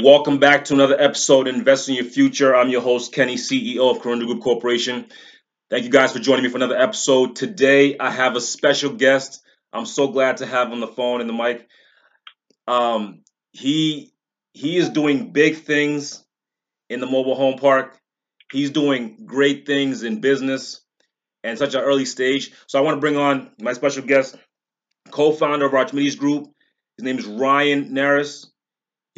Welcome back to another episode Invest in Your Future. I'm your host, Kenny, CEO of Corunda Group Corporation. Thank you guys for joining me for another episode. Today, I have a special guest. I'm so glad to have on the phone and the mic. Um, he he is doing big things in the mobile home park. He's doing great things in business and such an early stage. So I want to bring on my special guest, co-founder of Archimedes Group. His name is Ryan Naris.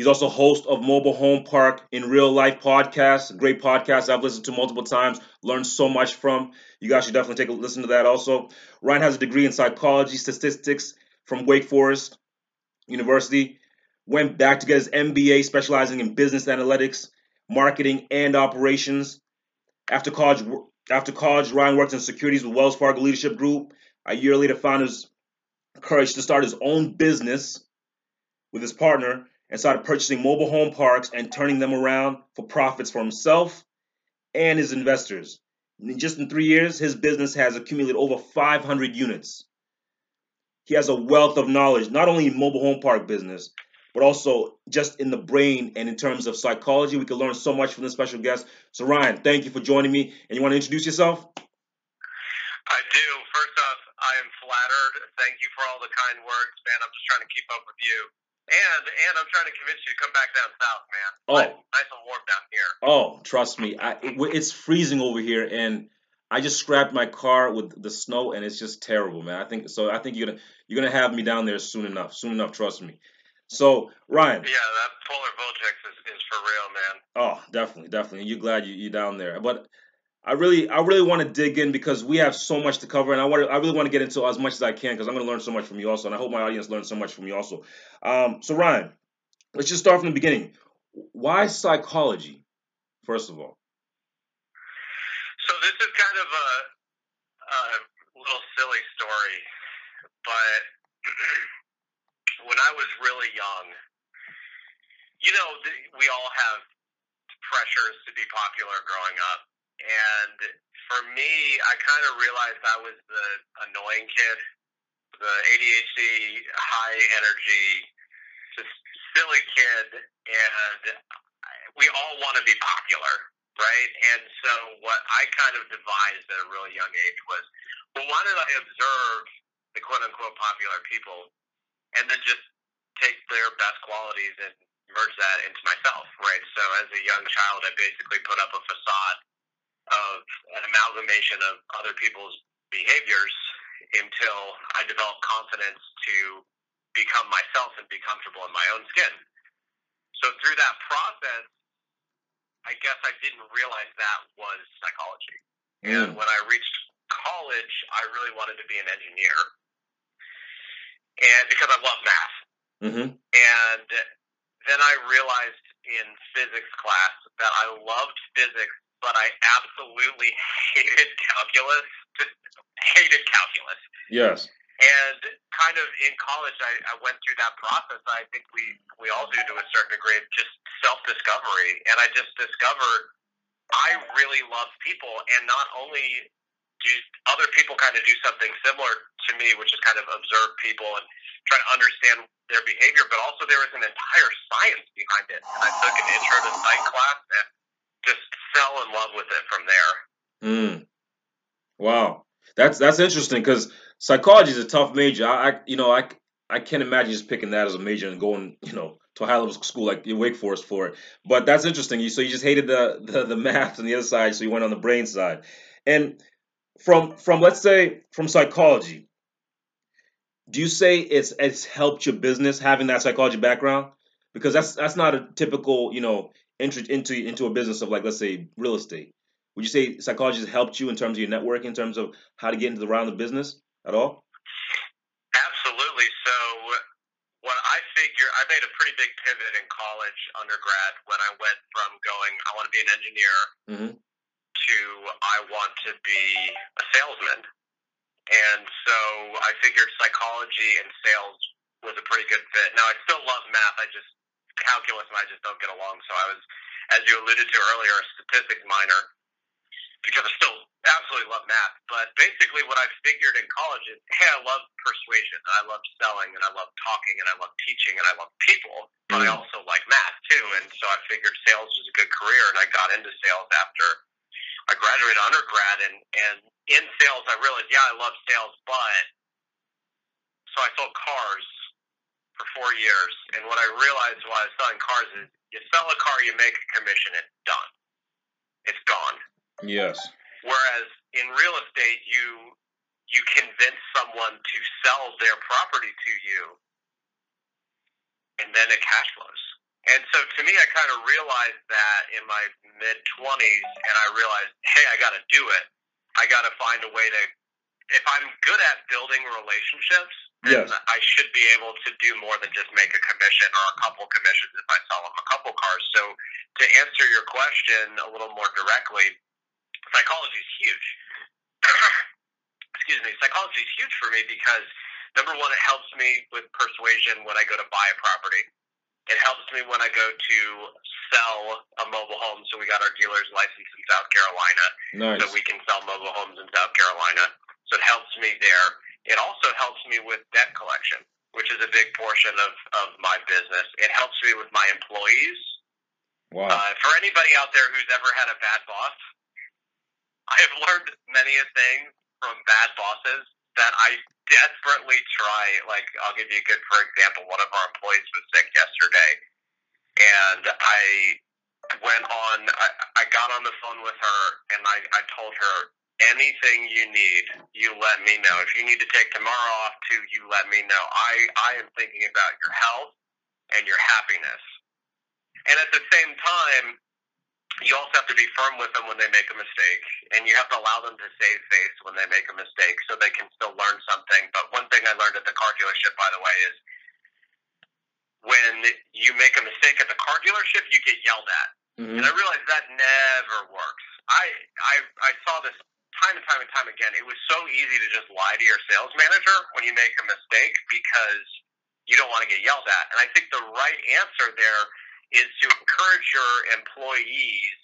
He's also host of Mobile Home Park in Real Life podcast, great podcast I've listened to multiple times, learned so much from. You guys should definitely take a listen to that also. Ryan has a degree in psychology statistics from Wake Forest University. Went back to get his MBA specializing in business analytics, marketing, and operations. After college, after college, Ryan worked in securities with Wells Fargo Leadership Group. A year later, found his courage to start his own business with his partner and started purchasing mobile home parks and turning them around for profits for himself and his investors. In just in three years, his business has accumulated over 500 units. He has a wealth of knowledge, not only in mobile home park business, but also just in the brain and in terms of psychology. We can learn so much from this special guest. So, Ryan, thank you for joining me. And you want to introduce yourself? I do. First off, I am flattered. Thank you for all the kind words, man. I'm just trying to keep up with you. And and I'm trying to convince you to come back down south, man. Oh, nice, nice and warm down here. Oh, trust me, I, it, it's freezing over here, and I just scrapped my car with the snow, and it's just terrible, man. I think so. I think you're gonna you're gonna have me down there soon enough. Soon enough, trust me. So Ryan. Yeah, that polar vortex is, is for real, man. Oh, definitely, definitely. You're glad you you're down there, but I really, I really want to dig in because we have so much to cover, and I want to, I really want to get into as much as I can because I'm going to learn so much from you also, and I hope my audience learns so much from you also. Um, so Ryan, let's just start from the beginning. Why psychology, first of all? So this is kind of a, a little silly story, but when I was really young, you know, we all have pressures to be popular growing up and for me, I kind of realized I was the annoying kid, the ADHD, high energy, just silly kid, and we all want to be popular, right? And so what I kind of devised at a really young age was, well, why don't I observe the quote unquote popular people and then just take their best qualities and merge that into myself, right? So as a young child, I basically put up a facade of an amalgamation of other people's behaviors until I developed confidence to become myself and be comfortable in my own skin. So through that process, I guess I didn't realize that was psychology. Mm. And when I reached college, I really wanted to be an engineer. And because I love math. Mm-hmm. And then I realized in physics class that I loved physics but I absolutely hated calculus. Just hated calculus. Yes. And kind of in college, I, I went through that process. I think we we all do to a certain degree, just self discovery. And I just discovered I really love people, and not only do other people kind of do something similar to me, which is kind of observe people and try to understand their behavior, but also there is an entire science behind it. And I took an intro to psych class and just fell in love with it from there. Mm. Wow, that's that's interesting because psychology is a tough major. I, I, you know I I can't imagine just picking that as a major and going you know to a high level school like Wake Forest for it. But that's interesting. You so you just hated the, the the math on the other side, so you went on the brain side. And from from let's say from psychology, do you say it's it's helped your business having that psychology background? Because that's that's not a typical you know entry into into a business of like let's say real estate. Would you say psychology has helped you in terms of your network in terms of how to get into the round of business at all? Absolutely. So what i figure i made a pretty big pivot in college undergrad when i went from going i want to be an engineer mm-hmm. to i want to be a salesman. And so i figured psychology and sales was a pretty good fit. Now i still love math i just calculus and I just don't get along. So I was, as you alluded to earlier, a statistics minor. because I still absolutely love math. But basically, what I figured in college is, hey, I love persuasion, and I love selling, and I love talking, and I love teaching, and I love people. But I Mm. also like math too, and so I figured sales was a good career, and I got into sales after I graduated undergrad, and and in sales, I realized, yeah, I love sales, but so I sold cars for four years, and what I realized while I was selling cars is, you sell a car, you make a commission, it's done, it's gone. Yes. Whereas in real estate, you you convince someone to sell their property to you, and then it cash flows. And so to me, I kind of realized that in my mid twenties, and I realized, hey, I got to do it. I got to find a way to. If I'm good at building relationships, then Yes. I should be able to do more than just make a commission or a couple commissions if I sell them a couple cars. So to answer your question a little more directly, psychology is huge. Excuse me, psychology is huge for me because number one, it helps me with persuasion when I go to buy a property. It helps me when I go to sell a mobile home. So we got our dealer's license in South Carolina, Nice. so we can sell mobile homes in South Carolina. So it helps me there. It also helps me with debt collection, which is a big portion of, of my business. It helps me with my employees. Wow. Uh, for anybody out there who's ever had a bad boss, I have learned many a thing from bad bosses that I desperately try. Like, I'll give you a good, for example, one of our employees was sick yesterday, and I went on, I, I got on the phone with her, and I, I told her, anything you need, you let me know. If you need to take tomorrow off too, you let me know. I, I am thinking about your health and your happiness. And at the same time, you also have to be firm with them when they make a mistake, and you have to allow them to save face when they make a mistake, so they can still learn something. But one thing I learned at the car dealership, by the way, is when you make a mistake at the car dealership, you get yelled at, Mhm. and I realized that never works. I I I saw this time and time and time again. It was so easy to just lie to your sales manager when you make a mistake because you don't want to get yelled at. And I think the right answer there is to encourage your employees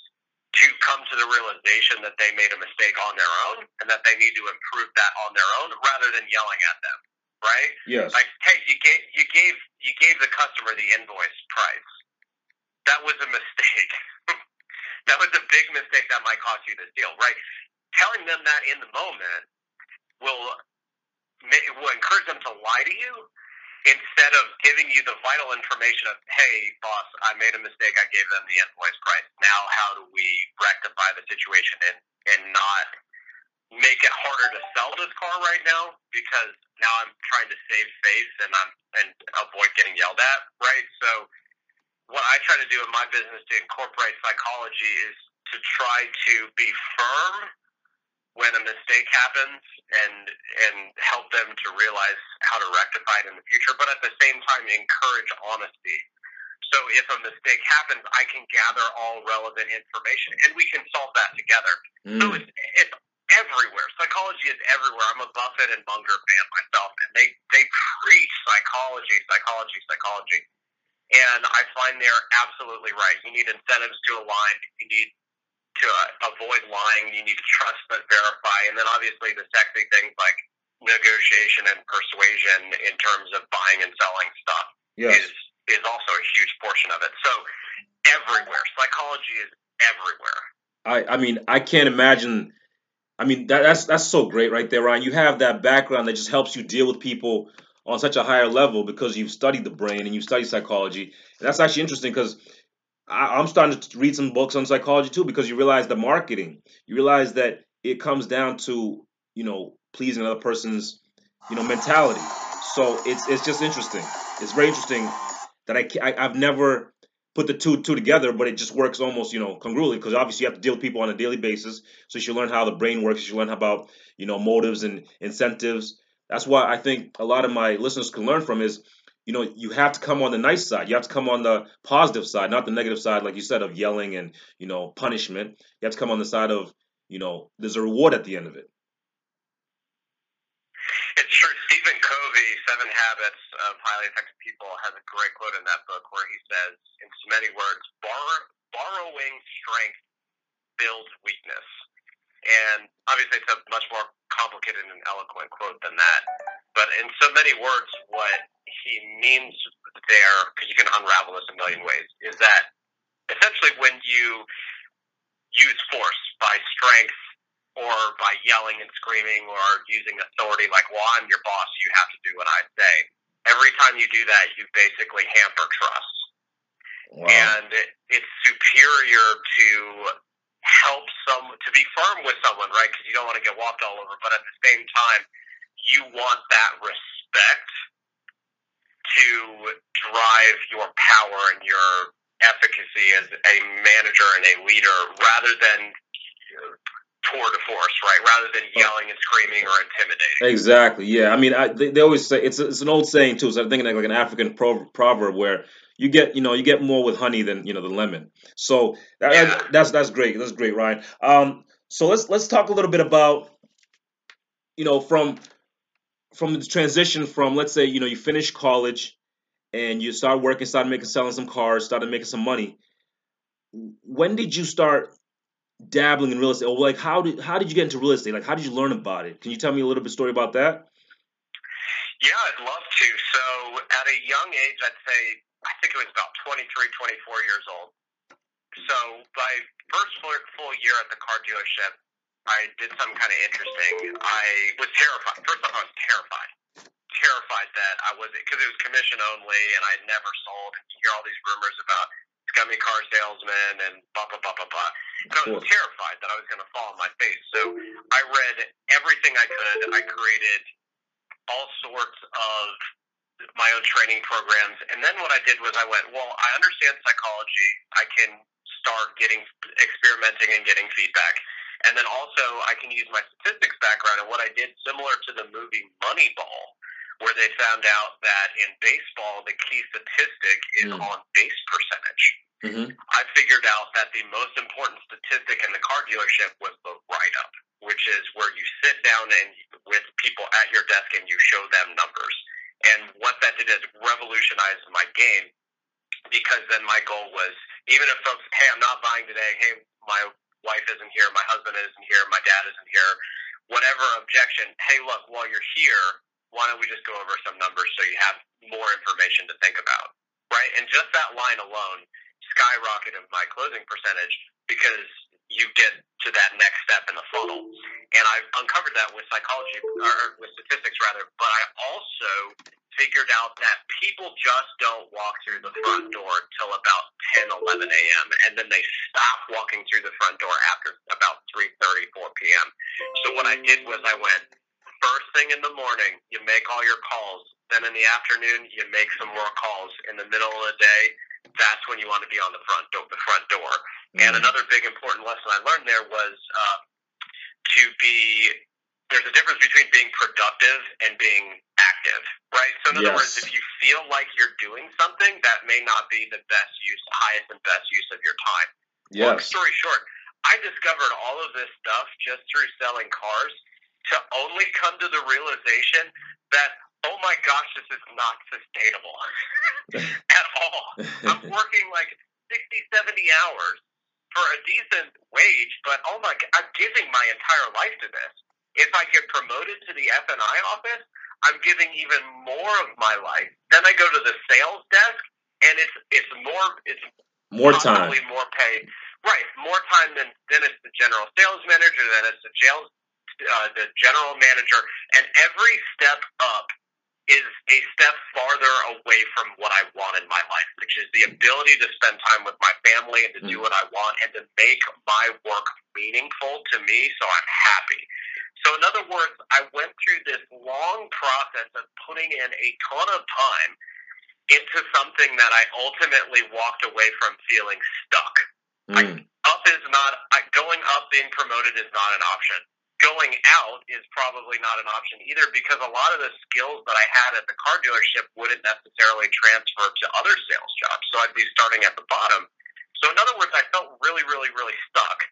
to come to the realization that they made a mistake on their own and that they need to improve that on their own rather than yelling at them. Right? Yes. Like, hey, you gave you gave you gave the customer the invoice price. That was a mistake. that was a big mistake that might cost you this deal, right? Telling them that in the moment will will encourage them to lie to you instead of giving you the vital information of, hey, boss, I made a mistake. I gave them the invoice price. Now, how do we rectify the situation and and not make it harder to sell this car right now because now I'm trying to save face and I'm and avoid getting yelled at, right? So what I try to do in my business to incorporate psychology is to try to be firm when a mistake happens and and help them to realize how to rectify it in the future, but at the same time encourage honesty. So if a mistake happens, I can gather all relevant information and we can solve that together. So Mm. it's, it's everywhere. Psychology is everywhere. I'm a Buffett and Munger fan myself, and they they preach psychology, psychology, psychology. And I find they're absolutely right. You need incentives to align. You need to uh, avoid lying. You need to trust but verify. And then obviously the sexy things like negotiation and persuasion in terms of buying and selling stuff Yes. is is also a huge portion of it. So everywhere, psychology is everywhere. I, I mean, I can't imagine. I mean, that, that's that's so great right there, Ryan. You have that background that just helps you deal with people on such a higher level because you've studied the brain and you've studied psychology. And that's actually interesting because I'm starting to read some books on psychology too because you realize the marketing. You realize that it comes down to you know pleasing another person's you know mentality. So it's it's just interesting. It's very interesting that I, I I've never put the two two together, but it just works almost you know congruently because obviously you have to deal with people on a daily basis. So you should learn how the brain works. You should learn about you know motives and incentives. That's why I think a lot of my listeners can learn from is you know you have to come on the nice side. You have to come on the positive side, not the negative side, like you said, of yelling and you know punishment. You have to come on the side of you know there's a reward at the end of it. It's true. Stephen Covey, Seven Habits of Highly Effective People, has a great quote in that book where he says, in so many words, Borrow, borrowing strength builds weakness. And obviously it's a much more complicated and eloquent quote than that. But in so many words, what he means there, because you can unravel this a million ways, is that essentially when you use force by strength or by yelling and screaming or using authority, like, well, I'm your boss, you have to do what I say. Every time you do that, you basically hamper trust. Wow. And it's superior to help some to be firm with someone, right? Because you don't want to get walked all over, but at the same time, you want that respect to drive your power and your efficacy as a manager and a leader, rather than tour de force, right? Rather than yelling and screaming or intimidating. Exactly. Yeah. I mean, I, they, they always say it's it's an old saying too. So I'm thinking like, like an African proverb where you get you know you get more with honey than you know the lemon. So that, yeah. that's that's great. That's great, Ryan. Um, so let's let's talk a little bit about you know from from the transition from let's say you know you finish college and you start working, started making selling some cars, started making some money. When did you start dabbling in real estate? Or like how did how did you get into real estate? Like how did you learn about it? Can you tell me a little bit story about that? Yeah, I'd love to. So at a young age, I'd say I think it was about 23, 24 years old. So by first full year at the car dealership, I did something kind of interesting. I was terrified. First off, I was terrified. Terrified that I was because it was commission only, and I never sold. And you hear all these rumors about scummy car salesmen and blah blah blah blah blah. And I was terrified that I was going to fall on my face. So I read everything I could. I created all sorts of my own training programs. And then what I did was I went, well, I understand psychology. I can start getting experimenting and getting feedback. And then also I can use my statistics background. And what I did, similar to the movie Moneyball, where they found out that in baseball the key statistic is mm. on base percentage. Mm-hmm. I figured out that the most important statistic in the car dealership was the write up, which is where you sit down and with people at your desk and you show them numbers. And what that did is revolutionize my game because then my goal was even if folks, hey, I'm not buying today, hey, my wife isn't here, my husband isn't here, my dad isn't here, whatever objection, hey, look, while you're here, why don't we just go over some numbers so you have more information to think about, right? And just that line alone skyrocketed my closing percentage because you get to that next step in the funnel. And I've uncovered that with psychology, or with statistics rather, but I also figured out that people just don't walk through the front door till about 10, 11 a.m. And then they stop walking through the front door after about 3.30, 4 p.m. So what I did was I went, first thing in the morning, you make all your calls. Then in the afternoon, you make some more calls. In the middle of the day, that's when you want to be on the front door. The front door. Mm-hmm. And another big important lesson I learned there was uh, to be. There's a difference between being productive and being active, right? So in other yes. words, if you feel like you're doing something, that may not be the best use, highest and best use of your time. Yes. Long story short, I discovered all of this stuff just through selling cars to only come to the realization that oh my gosh, this is not sustainable at all. I'm working like 60, 70 hours for a decent wage, but oh my, I'm giving my entire life to this. If I get promoted to the F and I office, I'm giving even more of my life. Then I go to the sales desk, and it's it's more it's more time, more pay. Right, more time than then it's the general sales manager, then it's the jail, uh, the general manager, and every step up is a step farther away from what I want in my life, which is the ability to spend time with my family and to do mm. what I want and to make my work meaningful to me so I'm happy. So, in other words, I went through this long process of putting in a ton of time into something that I ultimately walked away from feeling stuck. Mm. I, up is not, I, going up, being promoted is not an option going out is probably not an option either because a lot of the skills that I had at the car dealership wouldn't necessarily transfer to other sales jobs. So I'd be starting at the bottom. So in other words, I felt really, really, really stuck,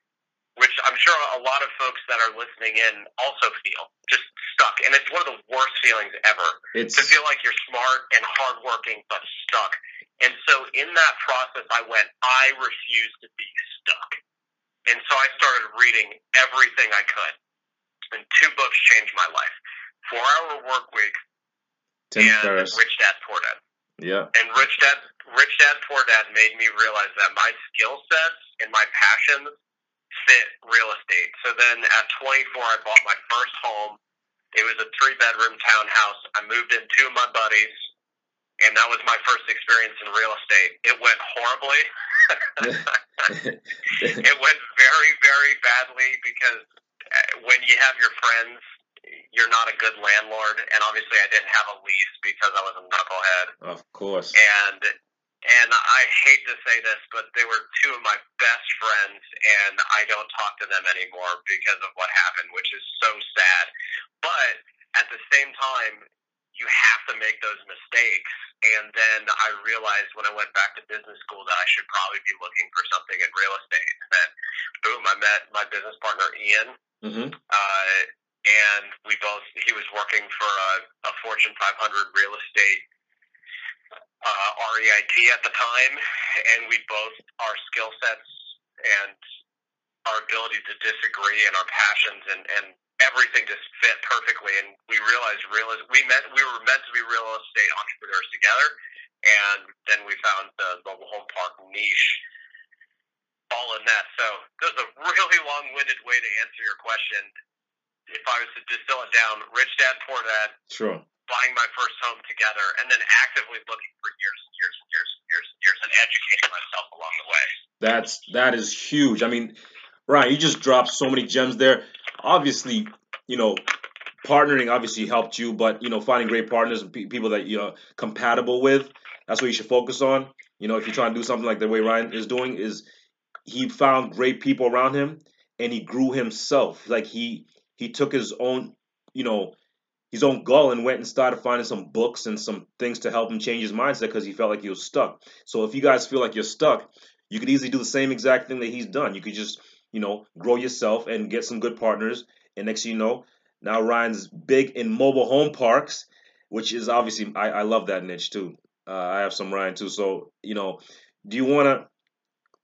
which I'm sure a lot of folks that are listening in also feel just stuck. And it's one of the worst feelings ever it's... to feel like you're smart and hardworking but stuck. And so in that process, I went, I refuse to be stuck. And so I started reading everything I could and two books changed my life: Four Hour Work Week Tim and Ferriss. Rich Dad Poor Dad. Yeah. And Rich Dad, Rich Dad Poor Dad made me realize that my skill sets and my passions fit real estate. So then at 24, I bought my first home. It was a three bedroom townhouse. I moved in two of my buddies, and that was my first experience in real estate. It went horribly. it went very, very badly because when you have your friends, you're not a good landlord. And obviously, I didn't have a lease because I was a knucklehead. of course. And and I hate to say this, but they were two of my best friends, and I don't talk to them anymore because of what happened, which is so sad. But at the same time, you have to make those mistakes. And then I realized when I went back to business school that I should probably be looking for something in real estate. Boom, I met my business partner Ian, hmm uh, and we both he was working for a, a Fortune 500 real estate uh, REIT at the time, and we both our skill sets and our ability to disagree and our passions and, and everything just fit perfectly. And we realized real we meant we were meant to be real estate entrepreneurs together, and then we found the mobile home park niche. All in that. So there's a really long-winded way to answer your question. If I was to distill it down, rich dad, poor dad, Sure. buying my first home together, and then actively looking for years and years and years and years and years and educating myself along the way. That's that is huge. I mean, Ryan, you just dropped so many gems there. Obviously, you know, partnering obviously helped you, but you know, finding great partners and pe- people that you're compatible with, that's what you should focus on. You know, if you're trying to do something like the way Ryan is doing, is he found great people around him and he grew himself. Like he he took his own, you know, his own gull and went and started finding some books and some things to help him change his mindset because he felt like he was stuck. So if you guys feel like you're stuck, you could easily do the same exact thing that he's done. You could just, you know, grow yourself and get some good partners. And next thing you know, now Ryan's big in mobile home parks, which is obviously I, I love that niche too. Uh, I have some Ryan too. So you know, do you want to?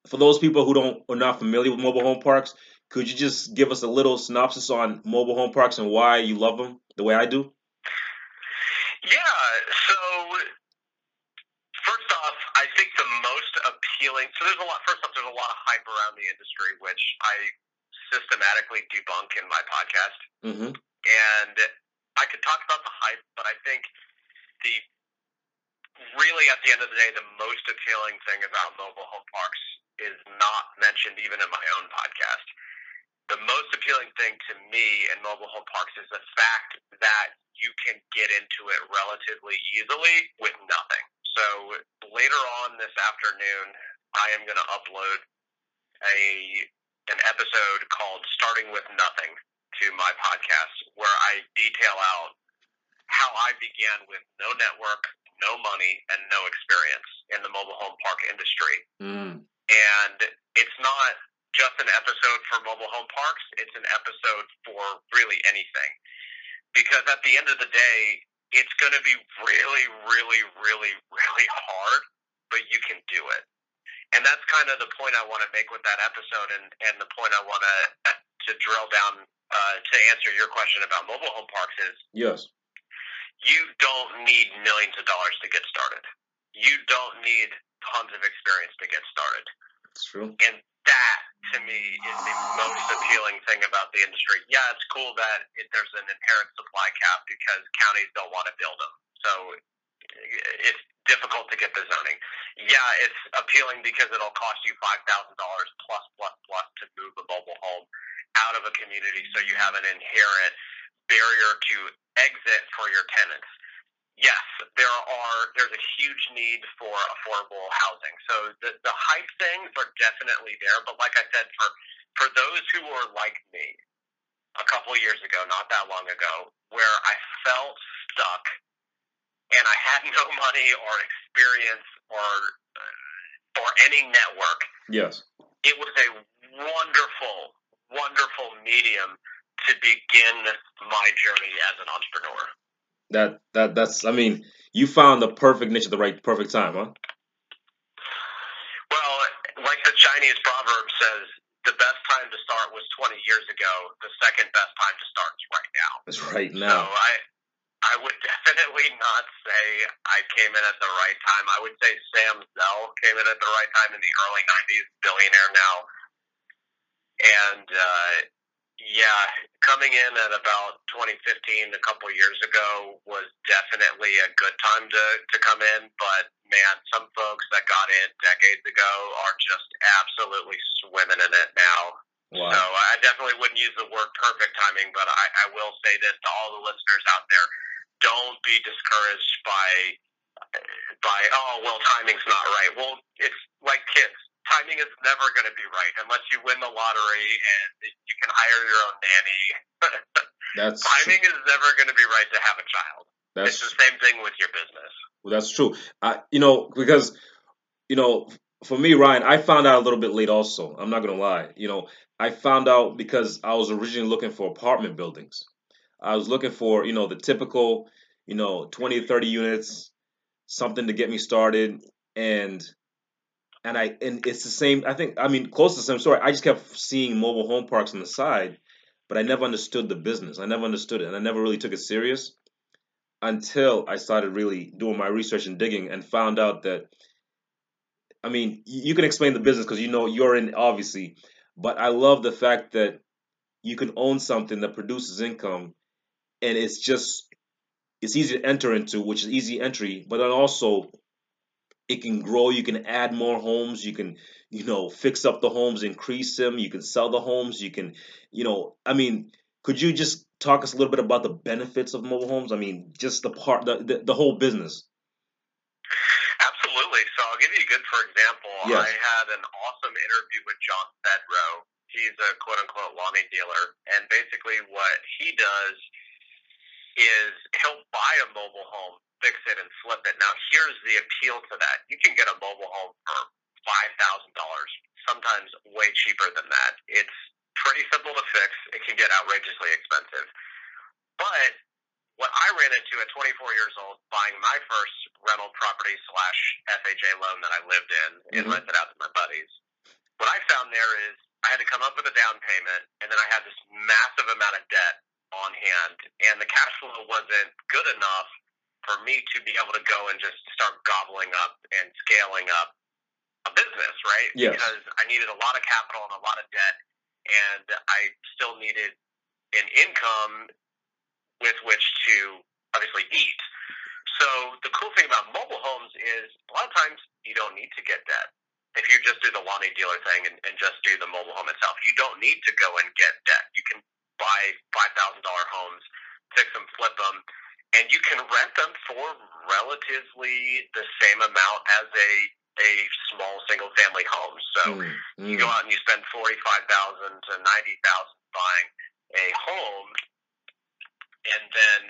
For those people who don't are not familiar with mobile home parks, could you just give us a little synopsis on mobile home parks and why you love them the way I do? Yeah. So first off, I think the most appealing. So there's a lot. First off, there's a lot of hype around the industry, which I systematically debunk in my podcast. Mm-hmm. And I could talk about the hype, but I think the really at the end of the day, the most appealing thing about mobile home parks is not mentioned even in my own podcast. The most appealing thing to me in mobile home parks is the fact that you can get into it relatively easily with nothing. So later on this afternoon, I am going to upload a an episode called "Starting with Nothing" to my podcast, where I detail out how I began with no network, no money, and no experience in the mobile home park industry. Mm. And it's not just an episode for mobile home parks, it's an episode for really anything. Because at the end of the day, it's going to be really, really, really, really hard, but you can do it. And that's kind of the point I want to make with that episode, and, and the point I want to to drill down uh, to answer your question about mobile home parks is Yes. you don't need millions of dollars to get started. You don't need tons of experience to get started. It's true. And that, to me, is the most appealing thing about the industry. Yeah, it's cool that it, there's an inherent supply cap because counties don't want to build them. So it's difficult to get the zoning. Yeah, it's appealing because it'll cost you $5,000 plus, plus, plus to move a mobile home out of a community so you have an inherent barrier to exit for your tenants. Yes, there are. There's a huge need for affordable housing. So the the hype things are definitely there. But like I said, for for those who are like me, a couple years ago, not that long ago, where I felt stuck and I had no money or experience or or any network, Yes. it was a wonderful, wonderful medium to begin my journey as an entrepreneur. That that that's. I mean, you found the perfect niche at the right perfect time, huh? Well, like the Chinese proverb says, the best time to start was 20 years ago. The second best time to start is right now. It's right now. So I, I would definitely not say I came in at the right time. I would say Sam Zell came in at the right time in the early 90s, billionaire now. And uh, yeah, coming in at about 2015, a couple years ago, was definitely a good time to, to come in. But man, some folks that got in decades ago are just absolutely swimming in it now. Wow. So I definitely wouldn't use the word perfect timing, but I, I will say this to all the listeners out there: don't be discouraged by by oh well, timing's not right. Well, it's like kids timing is never going to be right unless you win the lottery and you can hire your own nanny. That's timing true. is never going to be right to have a child. That's, it's the same thing with your business. Well, that's true. I, you know, because you know, for me, Ryan, I found out a little bit late. Also, I'm not going to lie. You know, I found out because I was originally looking for apartment buildings. I was looking for, you know, the typical, you know, 20 30 units, something to get me started. And and I and it's the same. I think I mean close to the same story. I just kept seeing mobile home parks on the side, but I never understood the business. I never understood it, and I never really took it serious until I started really doing my research and digging and found out that. I mean, you can explain the business because you know you're in obviously, but I love the fact that you can own something that produces income, and it's just it's easy to enter into, which is easy entry, but then also it can grow. You can add more homes. You can you know fix up the homes increase them. You can sell the homes. You can you know i mean could you just talk us a little bit about the benefits of mobile homes? I mean just the part the, the, the whole business. Absolutely. So i'll give you a good for example. Yes. i had an awesome interview with john fedro he's a quote unquote Lonnie dealer. And basically what he does is he'll buy a mobile home fix it and flip it. Now, here's the appeal to that. You can get a mobile home for $5,000, sometimes way cheaper than that. It's pretty simple to fix. It can get outrageously expensive. But what I ran into at 24 years old, buying my first rental property slash FHA loan that I lived in mm-hmm. and rented out to my buddies, what I found there is I had to come up with a down payment, and then I had this massive amount of debt on hand, and the cash flow wasn't good enough for me to be able to go and just start gobbling up and scaling up a business, right? Yes. Because I needed a lot of capital and a lot of debt, and I still needed an income with which to obviously eat. So the cool thing about mobile homes is a lot of times you don't need to get debt. If you just do the Lonnie dealer thing and, and just do the mobile home itself, you don't need to go and get debt. You can buy five thousand dollar homes, fix them, flip them, and you can rent them for relatively the same amount as a a small single family home. So mm, mm. you go out and you spend forty five thousand to ninety thousand buying a home, and then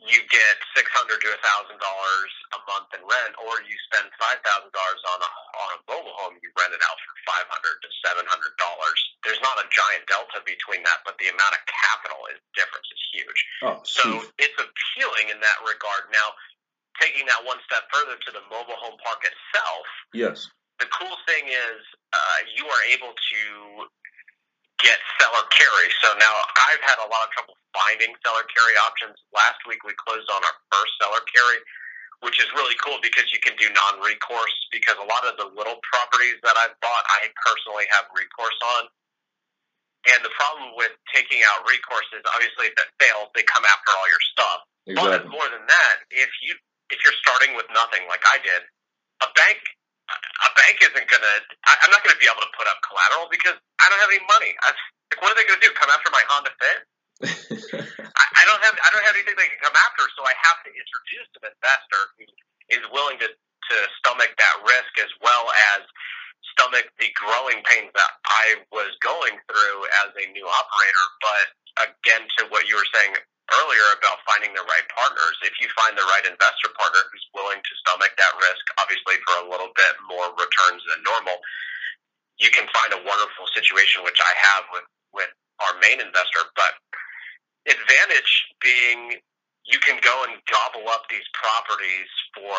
you get six hundred to a thousand dollars a month in rent, or you spend five thousand dollars on a on a mobile home, you rent it out for five hundred to seven hundred dollars. There's not a giant delta between that, but the amount of capital is difference is huge. Oh, so it's appealing in that regard. Now, taking that one step further to the mobile home park itself. Yes. The cool thing is uh, you are able to get seller carry. So now I've had a lot of trouble finding seller carry options. Last week we closed on our first seller carry, which is really cool because you can do non-recourse because a lot of the little properties that I've bought, I personally have recourse on. And the problem with taking out recourse is obviously if it fails, they come after all your stuff. Exactly. But more than that, if you if you're starting with nothing like I did, a bank a bank isn't gonna. I, I'm not gonna be able to put up collateral because I don't have any money. I, like, what are they gonna do? Come after my Honda Fit? I, I don't have. I don't have anything they can come after. So I have to introduce an investor who is willing to to stomach that risk as well as stomach the growing pains that I was going through as a new operator. But again, to what you were saying earlier about finding the right partners. If you find the right investor partner who's willing to stomach that risk, obviously for a little bit more returns than normal, you can find a wonderful situation, which I have with, with our main investor. But advantage being you can go and gobble up these properties for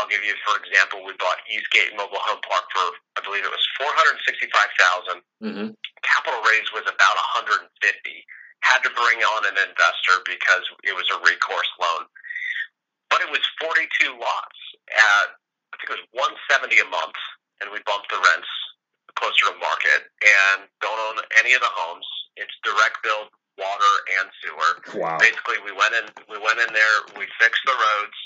I'll give you, for example, we bought Eastgate Mobile Home Park for, I believe it was four hundred sixty-five thousand. Mm-hmm. Capital raise was about one hundred and fifty. Had to bring on an investor because it was a recourse loan, but it was forty-two lots at I think it was one seventy a month, and we bumped the rents closer to market and don't own any of the homes. It's direct billed water and sewer. Wow. Basically, we went in. We went in there. We fixed the roads.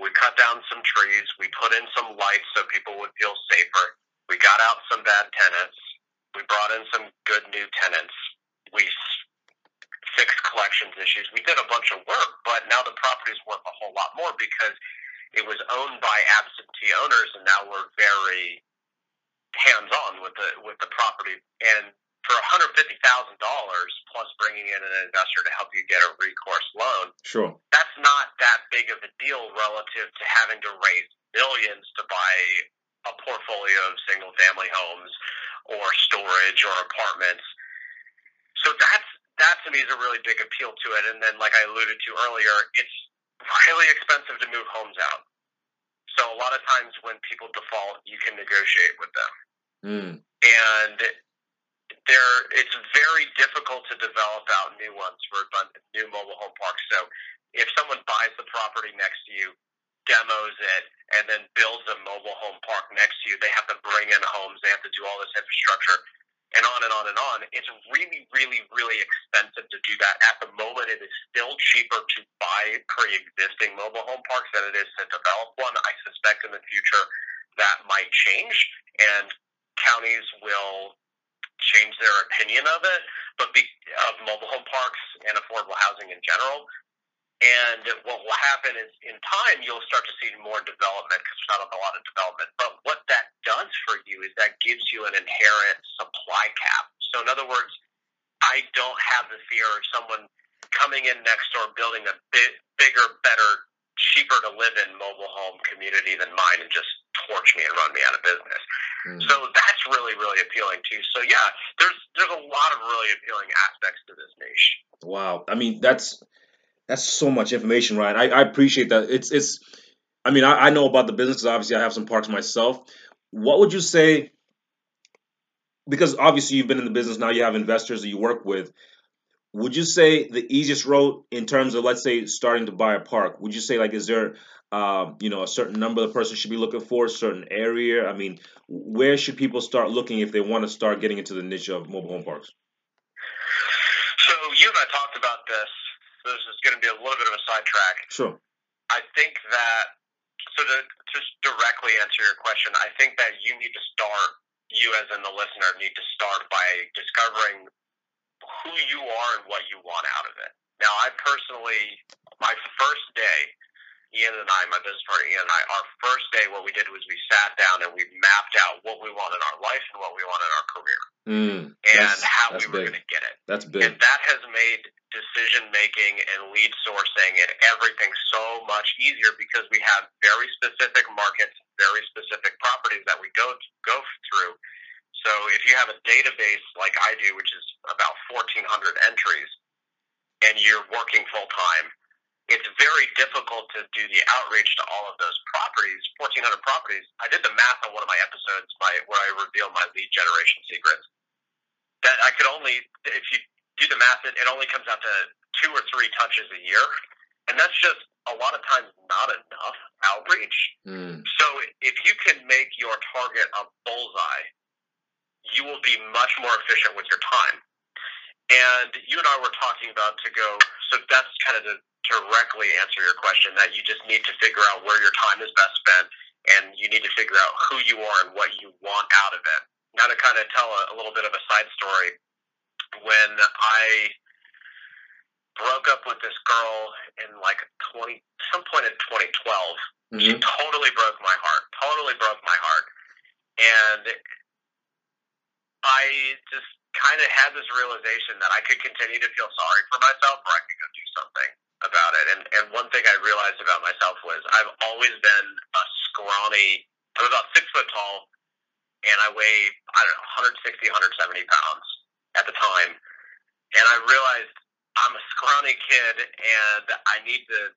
We cut down some trees. We put in some lights so people would feel safer. We got out some bad tenants. We brought in some good new tenants. We fixed collections issues. We did a bunch of work, but now the property's worth a whole lot more because it was owned by absentee owners, and now we're very hands on with the with the property. And for $150,000 plus bringing in an investor to help you get a recourse loan, sure, that's not that big of a deal relative to having to raise millions to buy a portfolio of single family homes or storage or apartments. So that's that to me is a really big appeal to it. And then, like I alluded to earlier, it's really expensive to move homes out. So a lot of times when people default, you can negotiate with them. mm. And there it's very difficult to develop out new ones for new mobile home parks. So if someone buys the property next to you, demos it, and then builds a mobile home park next to you, they have to bring in homes, they have to do all this infrastructure, and on and on and on. It's really, really, really expensive to do that. At the moment, it is still cheaper to buy pre-existing mobile home parks than it is to develop one. I suspect in the future that might change, and counties will change their opinion of it, but be, of mobile home parks and affordable housing in general. And what will happen is, in time, you'll start to see more development because there's not a lot of development. But what that does for you is that gives you an inherent supply cap. So, in other words, I don't have the fear of someone coming in next door building a bit bigger, better, cheaper to live in mobile home community than mine and just torch me and run me out of business. Mm. So that's really, really appealing too. So yeah, there's there's a lot of really appealing aspects to this niche. Wow, I mean that's that's so much information, Ryan. I, I appreciate that. It's it's. I mean, I, I know about the business because obviously I have some parks myself. What would you say? Because obviously you've been in the business now, you have investors that you work with. Would you say the easiest road in terms of let's say starting to buy a park? Would you say like is there um, you know, a certain number the person should be looking for, a certain area? I mean, where should people start looking if they want to start getting into the niche of mobile home parks? So you and I talked about this. This is going to be a little bit of a sidetrack. Sure. I think that so to just directly answer your question, I think that you need to start. You, as in the listener, need to start by discovering who you are and what you want out of it. Now, I personally, my first day Ian and I, my business partner Ian and I, our first day, what we did was we sat down and we mapped out what we want in our life and what we want in our career, mm, and how we were going to get it. That's big. And that has made decision making and lead sourcing and everything so much easier because we have very specific markets, very specific properties that we go go through. So if you have a database like I do, which is about 1,400 entries, and you're working full time it's very difficult to do the outreach to all of those properties, 1,400 properties. I did the math on one of my episodes my, where I reveal my lead generation secrets. That I could only, if you do the math, it, it only comes out to two or three touches a year. And that's just a lot of times not enough outreach. Mm. So if you can make your target a bullseye, you will be much more efficient with your time. And you and I were talking about to go, so that's kind of the directly answer your question that you just need to figure out where your time is best spent and you need to figure out who you are and what you want out of it. Now to kind of tell a, a little bit of a side story, when I broke up with this girl in like 20, some point in 2012, mm-hmm. she totally broke my heart, totally broke my heart. And I just kind of had this realization that I could continue to feel sorry for myself or I could go do something about it. And and one thing I realized about myself was I've always been a scrawny. I'm about six foot tall, and I weigh I don't know 160, 170 pounds at the time. And I realized I'm a scrawny kid, and I need to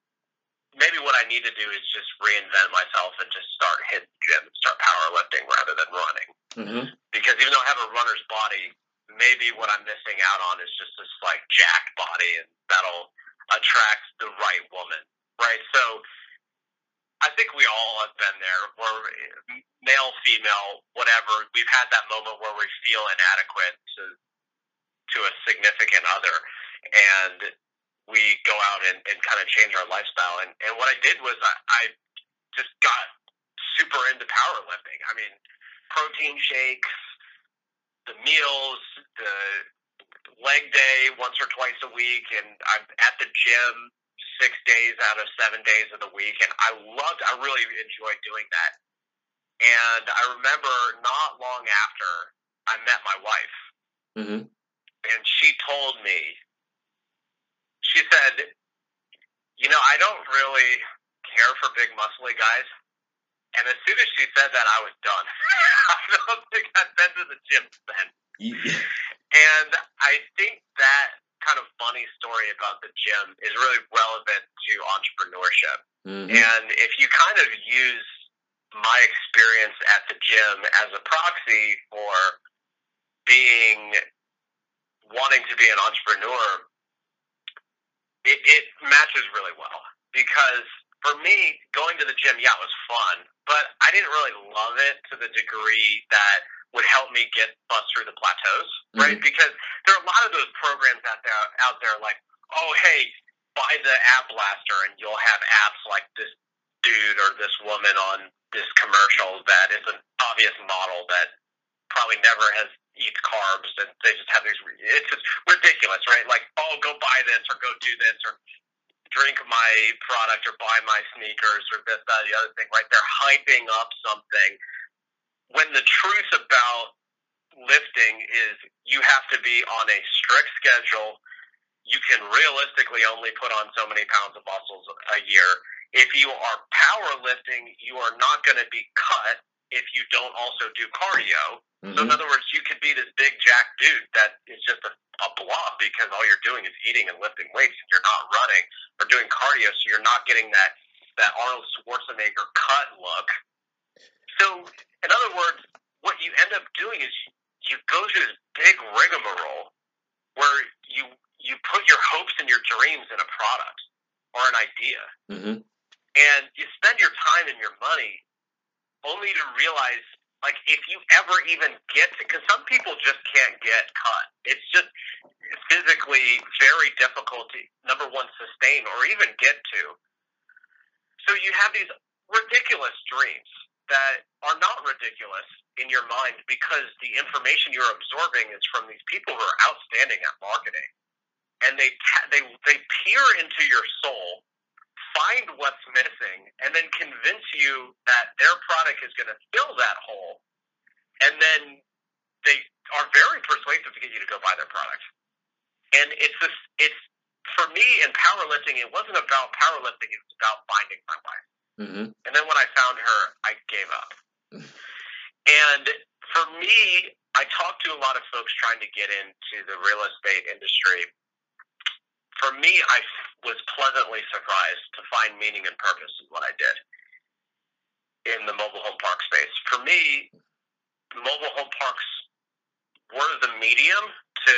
maybe what I need to do is just reinvent myself and just start hitting the gym and start powerlifting rather than running. Mm-hmm. Because even though I have a runner's body, maybe what I'm missing out on is just this like jacked body, and that'll attract the right woman, right? So I think we all have been there, where male, female, whatever, we've had that moment where we feel inadequate to to a significant other, and we go out and, and kind of change our lifestyle. And, and what I did was I, I just got super into powerlifting. I mean, protein shakes, the meals, the leg day once or twice a week, and I'm at the gym six days out of seven days of the week, and I loved. I really enjoyed doing that. And I remember not long after I met my wife, Mm-hmm. and she told me, she said, "You know, I don't really care for big, muscly guys." And as soon as she said that, I was done. I don't think I've been to the gym then. And I think that kind of funny story about the gym is really relevant to entrepreneurship. Mm-hmm. And if you kind of use my experience at the gym as a proxy for being wanting to be an entrepreneur, it, it matches really well. Because for me, going to the gym, yeah, it was fun, but I didn't really love it to the degree that would help me get bust through the plateaus, mm-hmm. right? Because there are a lot of those programs out there out there like, oh hey, buy the ab blaster and you'll have abs like this dude or this woman on this commercial that is an obvious model that probably never has eats carbs and they just have these it's just ridiculous, right? Like, oh go buy this or go do this or drink my product or buy my sneakers or this, that, the other thing, right? They're hyping up something when the truth about lifting is you have to be on a strict schedule. You can realistically only put on so many pounds of muscles a year. If you are powerlifting, you are not going to be cut if you don't also do cardio. So in other words, you could be this big jack dude that is just a, a blob because all you're doing is eating and lifting weights and you're not running or doing cardio, so you're not getting that that Arnold Schwarzenegger cut look. So in other words, what you end up doing is you, you go through this big rigmarole where you you put your hopes and your dreams in a product or an idea Mm-hmm. and you spend your time and your money only to realize like if you ever even get to because some people just can't get cut it's just physically very difficult to number one sustain or even get to. So you have these ridiculous dreams that are not ridiculous in your mind because the information you're absorbing is from these people who are outstanding at marketing. And they they they peer into your soul find what's missing and then convince you that their product is going to fill that hole and then they are very persuasive to get you to go buy their product and it's this it's for me in powerlifting it wasn't about powerlifting it was about finding my wife Mm-hmm. and then when I found her, I gave up. and for me, I talked to a lot of folks trying to get into the real estate industry. For me, I was pleasantly surprised to find meaning and purpose in what I did in the mobile home park space. For me, mobile home parks were the medium to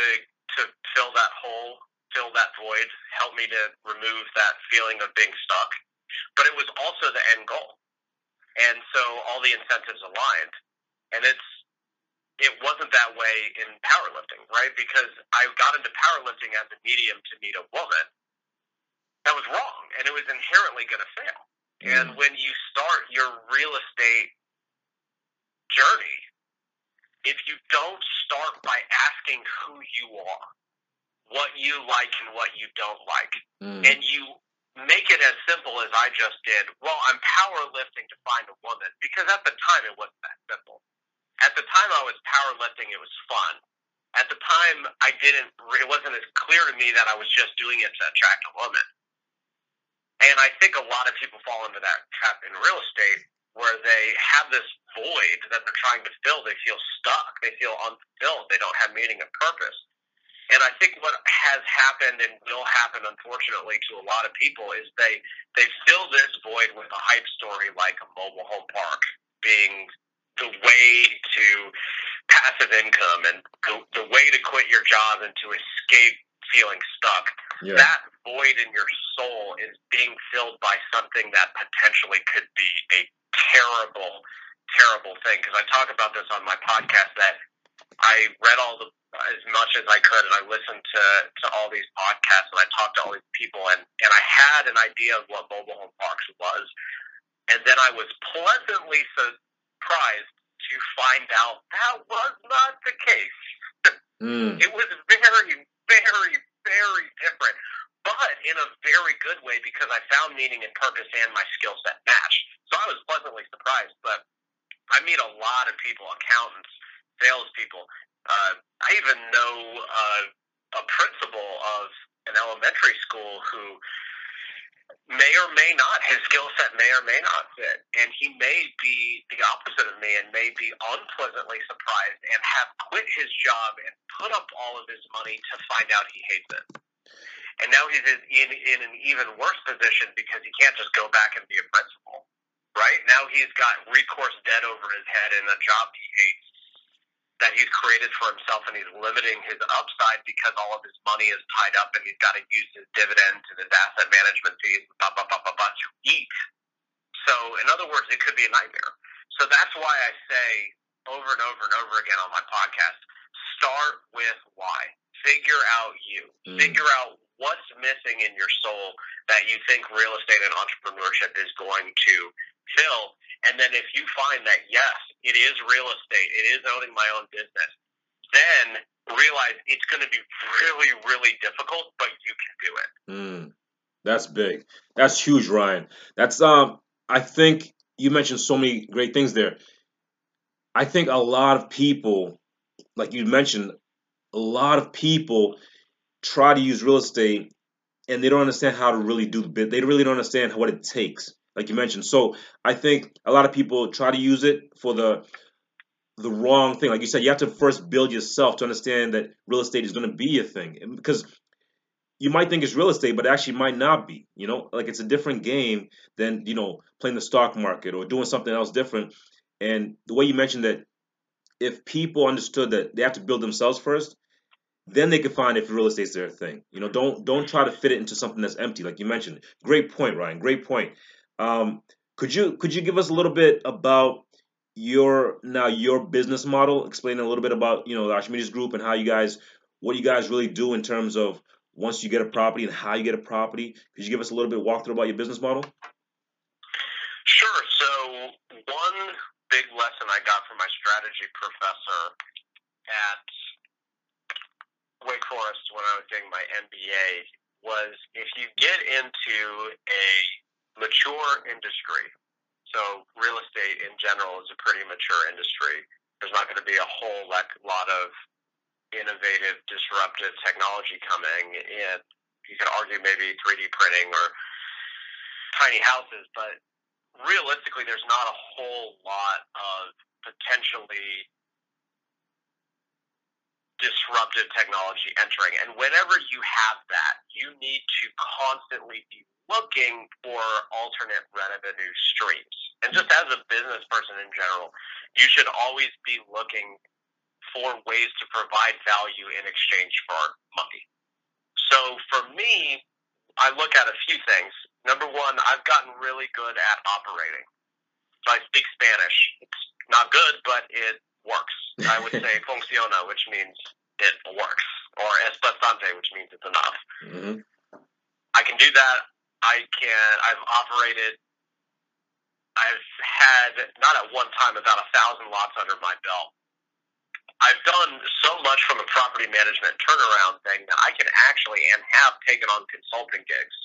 to fill that hole, fill that void, help me to remove that feeling of being stuck but it was also the end goal. And so all the incentives aligned. And it's it wasn't that way in powerlifting, right? Because I got into powerlifting as a medium to meet a woman. That was wrong, and it was inherently going to fail. And when you start your real estate journey, if you don't start by asking who you are, what you like and what you don't like, Mm-hmm. and you make it as simple as I just did. Well, I'm powerlifting to find a woman because at the time it wasn't that simple. At the time I was powerlifting, it was fun. At the time, I didn't. It wasn't as clear to me that I was just doing it to attract a woman. And I think a lot of people fall into that trap in real estate where they have this void that they're trying to fill. They feel stuck. They feel unfulfilled. They don't have meaning and purpose. And I think what has happened and will happen, unfortunately, to a lot of people is they they fill this void with a hype story like a mobile home park being the way to passive income and the, the way to quit your job and to escape feeling stuck. Yeah. That void in your soul is being filled by something that potentially could be a terrible, terrible thing. Because I talk about this on my podcast that I read all the as much as I could, and I listened to to all these podcasts, and I talked to all these people, and and I had an idea of what mobile home parks was, and then I was pleasantly surprised to find out that was not the case. Mm. It was very, very, very different, but in a very good way because I found meaning and purpose and my skill set matched. So I was pleasantly surprised. But I meet a lot of people, accountants, salespeople. Uh, I even know uh, a principal of an elementary school who may or may not, his skill set may or may not fit. And he may be the opposite of me and may be unpleasantly surprised and have quit his job and put up all of his money to find out he hates it. And now he's in, in, in an even worse position because he can't just go back and be a principal. Right? Now he's got recourse debt over his head in a job he hates that he's created for himself and he's limiting his upside because all of his money is tied up and he's got to use his dividends and his asset management fees blah, blah, blah, blah, blah, to eat. So, in other words, it could be a nightmare. So that's why I say over and over and over again on my podcast, start with why. Figure out you. Mm. Figure out what's missing in your soul that you think real estate and entrepreneurship is going to fill and then if you find that, yes, it is real estate, it is owning my own business, then realize it's going to be really, really difficult, but you can do it. Mm, that's big. That's huge, Ryan. That's, um, I think you mentioned so many great things there. I think a lot of people, like you mentioned, a lot of people try to use real estate and they don't understand how to really do the bit. They really don't understand what it takes like you mentioned. So I think a lot of people try to use it for the the wrong thing. Like you said, you have to first build yourself to understand that real estate is going to be a thing. Because you might think it's real estate, but it actually might not be. You know, like it's a different game than you know playing the stock market or doing something else different. And the way you mentioned that, if people understood that they have to build themselves first, then they can find if real estate's their thing. You know, don't don't try to fit it into something that's empty, like you mentioned. Great point, Ryan. Great point. Um, could you could you give us a little bit about your now your business model? Explain a little bit about you know the Archimedes Group and how you guys what you guys really do in terms of once you get a property and how you get a property. Could you give us a little bit walkthrough about your business model? Sure. So one big lesson I got from my strategy professor at Wake Forest when I was getting my MBA was if you get into a mature industry. So real estate in general is a pretty mature industry. There's not going to be a whole like, lot of innovative, disruptive technology coming in. You could argue maybe 3D printing or tiny houses, but realistically, there's not a whole lot of potentially disruptive technology entering. And whenever you have that, you need to constantly be looking for alternate revenue streams. And just as a business person in general, you should always be looking for ways to provide value in exchange for money. So for me, I look at a few things. Number one, I've gotten really good at operating. So I speak Spanish. It's not good, but it works. I would say funciona, which means it works, or es bastante, which means it's enough. Mm-hmm. I can do that I can. I've operated. I've had not at one time about a thousand lots under my belt. I've done so much from a property management turnaround thing that I can actually and have taken on consulting gigs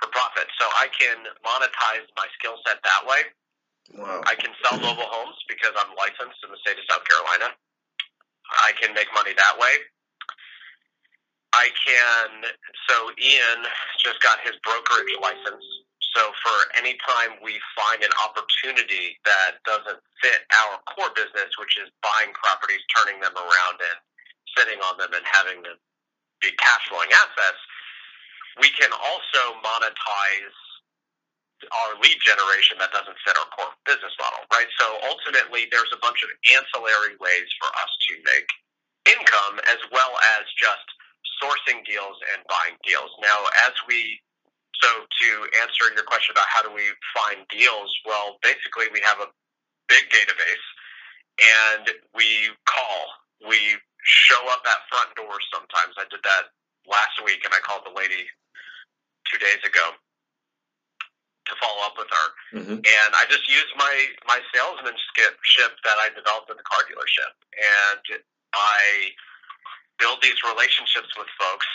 for profit. So I can monetize my skill set that way. Wow. I can sell mobile homes because I'm licensed in the state of South Carolina. I can make money that way. I can. So Ian just got his brokerage license. So for any time we find an opportunity that doesn't fit our core business, which is buying properties, turning them around, and sitting on them and having them be cash flowing assets, we can also monetize our lead generation that doesn't fit our core business model, right? So ultimately, there's a bunch of ancillary ways for us to make income as well as just sourcing deals and buying deals. Now, as we so to answer your question about how do we find deals, well, basically we have a big database and we call. We show up at front doors sometimes. I did that last week and I called the lady two days ago to follow up with her. Mm-hmm. And I just used my my salesmanship that I developed at the car dealership, and I build these relationships with folks,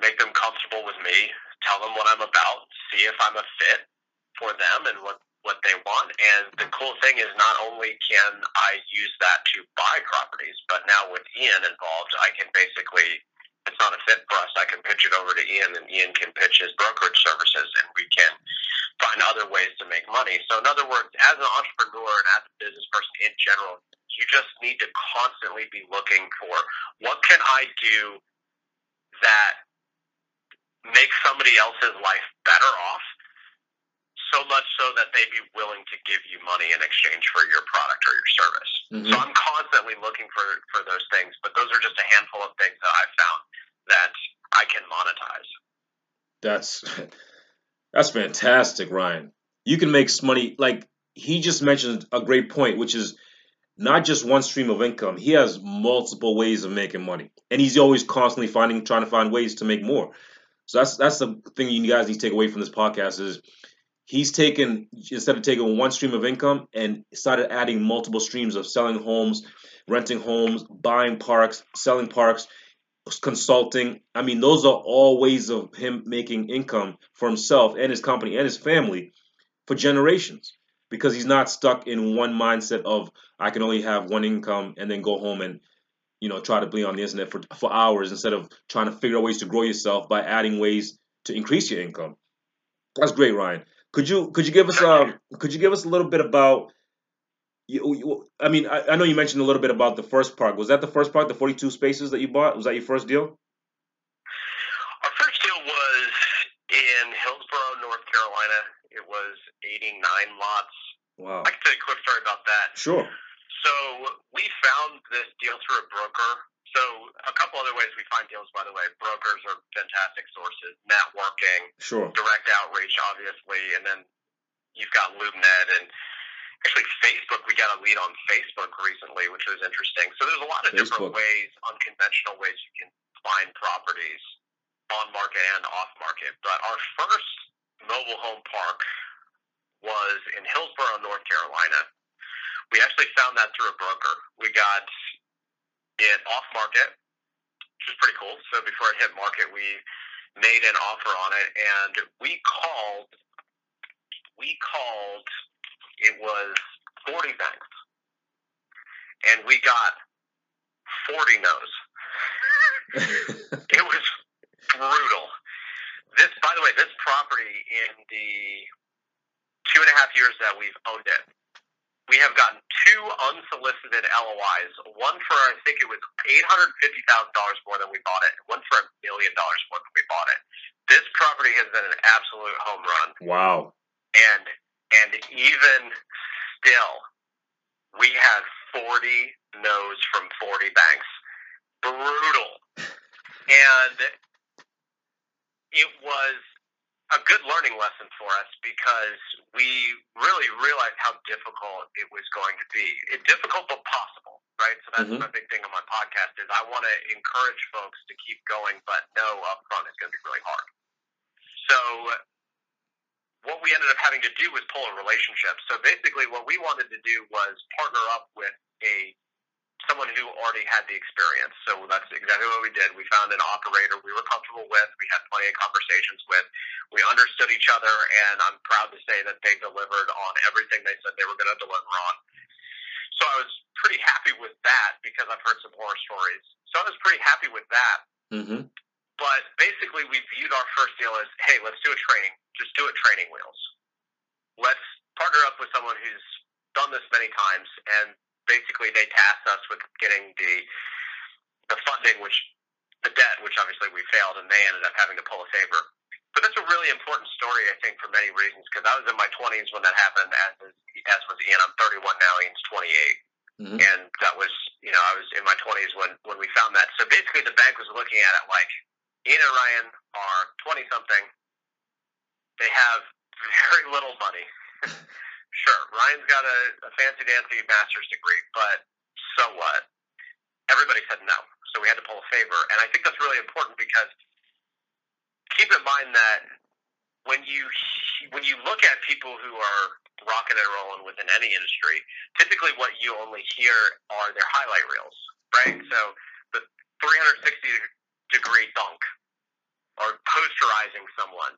make them comfortable with me, tell them what I'm about, see if I'm a fit for them and what what they want. And the cool thing is, not only can I use that to buy properties, but now with Ian involved, I can basically it's not a fit for us, I can pitch it over to Ian, and Ian can pitch his brokerage services, and we can find other ways to make money. So, in other words, as an entrepreneur and as a business person in general, you just need to constantly be looking for what can I do that makes somebody else's life better off so much so that they'd be willing to give you money in exchange for your product or your service. Mm-hmm. So I'm constantly looking for, for those things, but those are just a handful of things that I've found that I can monetize. That's that's fantastic, Ryan. You can make money like he just mentioned a great point, which is not just one stream of income. He has multiple ways of making money, and he's always constantly finding, trying to find ways to make more. So that's that's the thing you guys need to take away from this podcast is he's taken instead of taking one stream of income and started adding multiple streams of selling homes, renting homes, buying parks, selling parks, consulting. I mean, those are all ways of him making income for himself and his company and his family for generations because he's not stuck in one mindset of I can only have one income and then go home and you know try to be on the internet for, for hours instead of trying to figure out ways to grow yourself by adding ways to increase your income. That's great, Ryan. Could you could you give us um could you give us a little bit about you, you, I mean, I, I, know you mentioned a little bit about the first park. Was that the first park, the 42 spaces that you bought? Was that your first deal? Our first deal was in Hillsborough, North Carolina. It was 89 lots. Wow. I can tell you a quick story about that. Sure. So we found this deal through a broker. So a couple other ways we find deals, by the way. Brokers are fantastic sources. Networking. Sure. Direct outreach, obviously, and then you've got LoopNet and actually Facebook. We got a lead on Facebook recently, which was interesting. So there's a lot of Facebook. different ways, unconventional ways you can find properties on market and off market. But our first mobile home park was in Hillsborough, North Carolina. We actually found that through a broker. We got it off market, which is pretty cool. So before it hit market, we made an offer on it, and we called. We called it was 40 banks. And we got 40 no's. it was brutal. This, by the way, this property in the two and a half years that we've owned it, we have gotten two unsolicited LOIs. One for I think it was eight hundred fifty thousand dollars more than we bought it, and one for a million dollars more than we bought it. This property has been an absolute home run. Wow. And and even still, we had 40 no's from 40 banks. Brutal. And it was a good learning lesson for us because we really realized how difficult it was going to be. It difficult but possible, right? So that's mm-hmm. my big thing on my podcast is I want to encourage folks to keep going, but know up front it's going to be really hard. So what we ended up having to do was pull a relationship. So basically, what we wanted to do was partner up with a someone who already had the experience. So that's exactly what we did. We found an operator we were comfortable with. We had plenty of conversations with. We understood each other, and I'm proud to say that they delivered on everything they said they were going to deliver on. So I was pretty happy with that because I've heard some horror stories. So I was pretty happy with that. Mm-hmm. But basically, we viewed our first deal as, hey, let's do a training just do it training wheels. Let's partner up with someone who's done this many times, and basically they tasked us with getting the the funding, which the debt, which obviously we failed, and they ended up having to pull a favor. But that's a really important story, I think, for many reasons. Because I was in my 20s when that happened, as is, as was Ian. I'm 31 now. Ian's 28, mm-hmm. and that was, you know, I was in my 20s when when we found that. So basically, the bank was looking at it like Ian and Ryan are 20 something. They have very little money. sure, Ryan's got a, a fancy dancy master's degree, but so what? Everybody said no, so we had to pull a favor, and I think that's really important because keep in mind that when you when you look at people who are rocking and rolling within any industry, typically what you only hear are their highlight reels, right? So the 360 degree dunk or posterizing someone.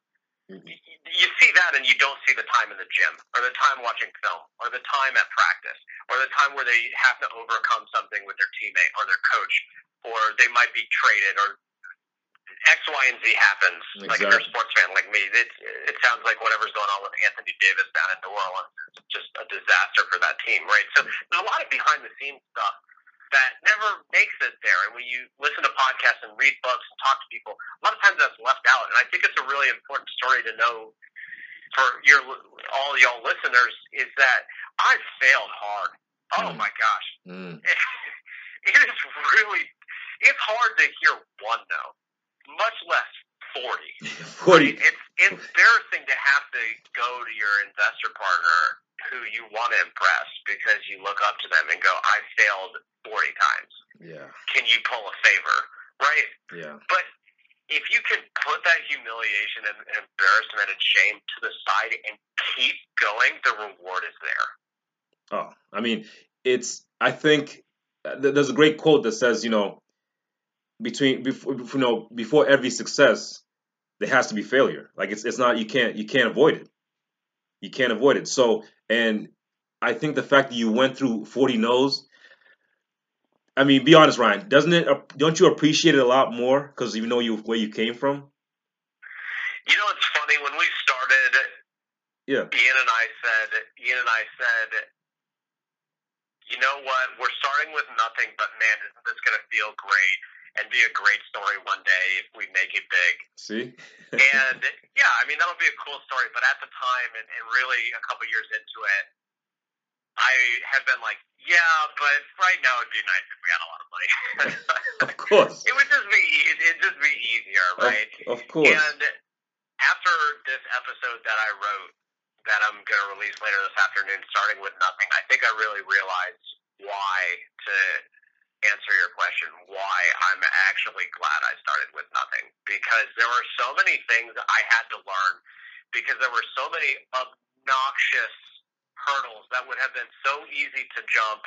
Mm-hmm. You see that and you don't see the time in the gym or the time watching film or the time at practice or the time where they have to overcome something with their teammate or their coach or they might be traded or X, Y, and Z happens. Exactly. Like if you're a sports fan like me, it it sounds like whatever's going on with Anthony Davis down in New Orleans is just a disaster for that team, right? So there's a lot of behind the scenes stuff that never makes it there. And when you listen to podcasts and read books and talk to people, a lot of times that's left out. And I think it's a really important story to know for your all y'all listeners is that I failed hard. Oh mm. my gosh, mm. it, it is really it's hard to hear one no much less 40. 40. Right? It's embarrassing to have to go to your investor partner who you want to impress because you look up to them and go, I failed 40 times. Yeah. Can you pull a favor? Right? Yeah. But if you can put that humiliation and embarrassment and shame to the side and keep going, the reward is there. Oh, I mean, it's, I think uh, there's a great quote that says, you know, between before you know before every success there has to be failure like it's it's not you can't you can't avoid it you can't avoid it. So and i think the fact that you went through 40 no's i mean be honest ryan doesn't it don't you appreciate it a lot more because you know you where you came from? You know it's funny when we started yeah. Ian and i said ian and i said you know what? We're starting with nothing but man isn't this going to feel great and be a great story one day if we make it big. See? and yeah, I mean that'll be a cool story. But at the time, and, and really a couple years into it, I have been like, yeah, but right now it'd be nice if we had a lot of money. of course. It would just be it'd just be easier, right? Of, of course. And after this episode that I wrote that I'm going to release later this afternoon, starting with nothing, I think I really realized why to answer your question I'm actually glad I started with nothing because there were so many things I had to learn because there were so many obnoxious hurdles that would have been so easy to jump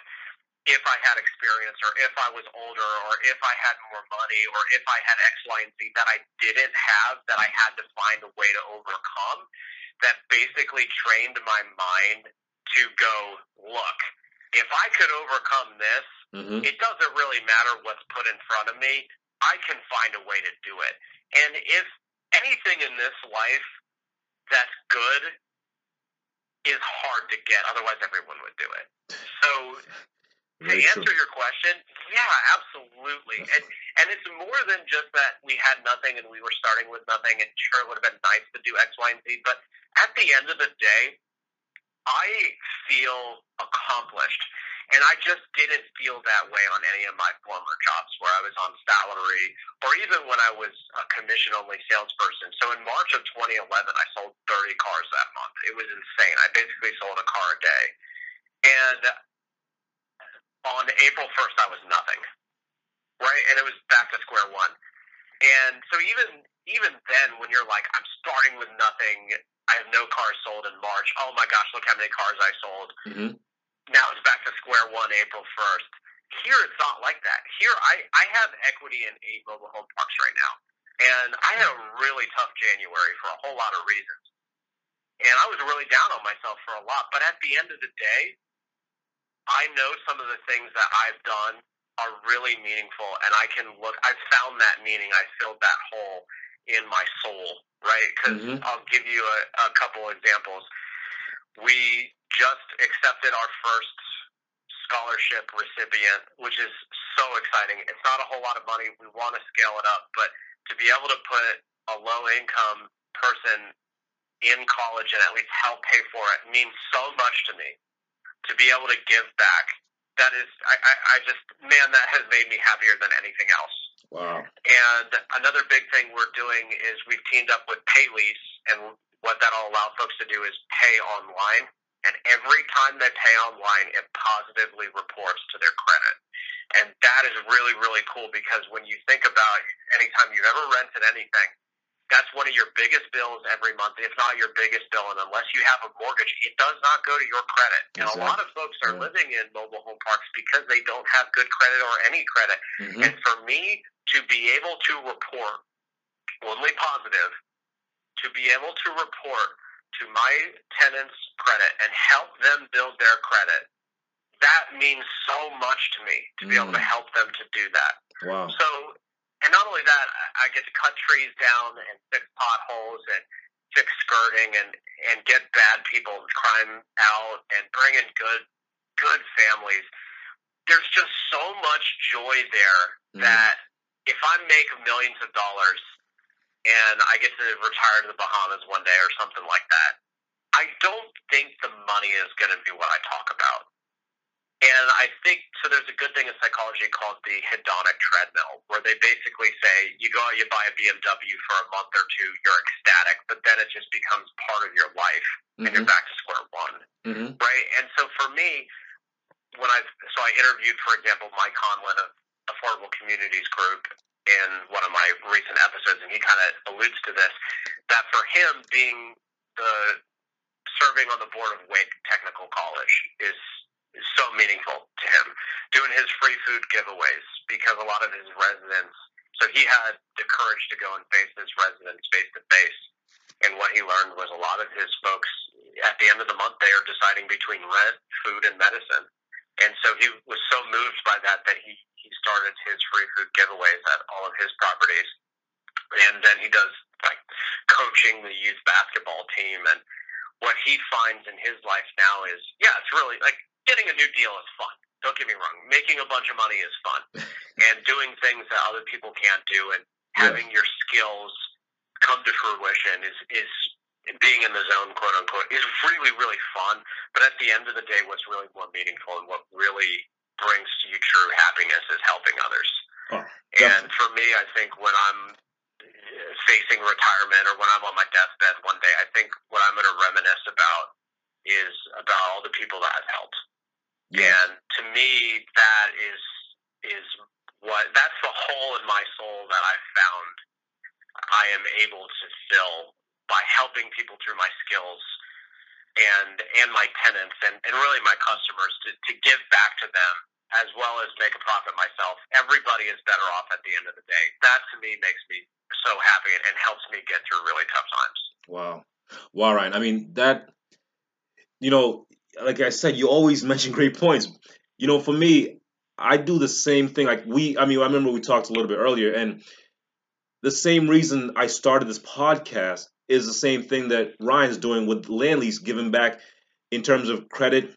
if I had experience or if I was older or if I had more money or if I had X, Y, and Z that I didn't have that I had to find a way to overcome that basically trained my mind to go, look, if I could overcome this, mm-hmm. it doesn't really matter what's put in front of me. I can find a way to do it. And if anything in this life that's good is hard to get, otherwise everyone would do it. So Very to answer true. your question, yeah, absolutely. And and it's more than just that we had nothing and we were starting with nothing and sure it would have been nice to do X, Y, and Z, but at the end of the day, I feel accomplished. And I just didn't feel that way on any of my former jobs where I was on salary or even when I was a commission only salesperson. So in March of 2011, I sold 30 cars that month. It was insane. I basically sold a car a day. And on April 1st, I was nothing. Right? And it was back to square one. And so even even then, when you're like, I'm starting with nothing, I have no cars sold in March. Oh my gosh, look how many cars I sold. Mm-hmm. Now it's back to square one, April 1st. Here it's not like that. Here I, I have equity in eight mobile home parks right now. And I had a really tough January for a whole lot of reasons. And I was really down on myself for a lot. But at the end of the day, I know some of the things that I've done are really meaningful. And I can look, I've found that meaning. I filled that hole in my soul right? Because mm-hmm. I'll give you a, a couple examples. We just accepted our first scholarship recipient, which is so exciting. It's not a whole lot of money. We want to scale it up, but to be able to put a low income person in college and at least help pay for it means so much to me. To be able to give back, that is, I, I, I just, man, that has made me happier than anything else. Wow. And another big thing we're doing is we've teamed up with Paylease, and what that'll allow folks to do is pay online. And every time they pay online, it positively reports to their credit. And that is really, really cool because when you think about anytime you've ever rented anything, that's one of your biggest bills every month, if not your biggest bill. And unless you have a mortgage, it does not go to your credit. And exactly. a lot of folks are yeah. living in mobile home parks because they don't have good credit or any credit. Mm-hmm. And for me to be able to report only positive, to be able to report to my tenants' credit and help them build their credit, that means so much to me to be able to mm. help them to do that. Wow. So and not only that, I get to cut trees down and fix potholes and fix skirting and and get bad people crime out and bring in good good families. There's just so much joy there mm. that if I make millions of dollars and I get to retire to the Bahamas one day or something like that, I don't think the money is going to be what I talk about. And I think so. There's a good thing in psychology called the hedonic treadmill, where they basically say you go out, you buy a BMW for a month or two, you're ecstatic, but then it just becomes part of your life, mm-hmm. and you're mm-hmm. back to square one, mm-hmm. right? And so for me, when I so I interviewed, for example, Mike Conlin of Affordable Communities Group in one of my recent episodes, and he kind of alludes to this that for him being the serving on the board of Wake Technical College is is so meaningful to him. Doing his free food giveaways because a lot of his residents, so he had the courage to go and face his residents face to face. And what he learned was a lot of his folks, at the end of the month, they are deciding between rent, food, and medicine. And so he was so moved by that that he, he started his free food giveaways at all of his properties. And then he does like coaching the youth basketball team. And what he finds in his life now is, yeah, it's really like getting a new deal is fun. Don't get me wrong. Making a bunch of money is fun, and doing things that other people can't do, and having your skills come to fruition is is being in the zone, quote unquote, is really really fun. But at the end of the day, what's really more meaningful and what really brings you true happiness is helping others. Oh, and for me, I think when I'm facing retirement or when I'm on my deathbed one day, I think what I'm going to reminisce about is about all the people that I've helped. And to me, that is is what that's the hole in my soul that I've found I am able to fill by helping people through my skills and and my tenants and, and really my customers to, to give back to them as well as make a profit myself. Everybody is better off at the end of the day. That to me makes me so happy and, and helps me get through really tough times. Wow. Wow, Ryan. I mean that you know, like I said, you always mention great points. You know, for me, I do the same thing. Like we, I mean, I remember we talked a little bit earlier, and the same reason I started this podcast is the same thing that Ryan's doing with Landlease, giving back in terms of credit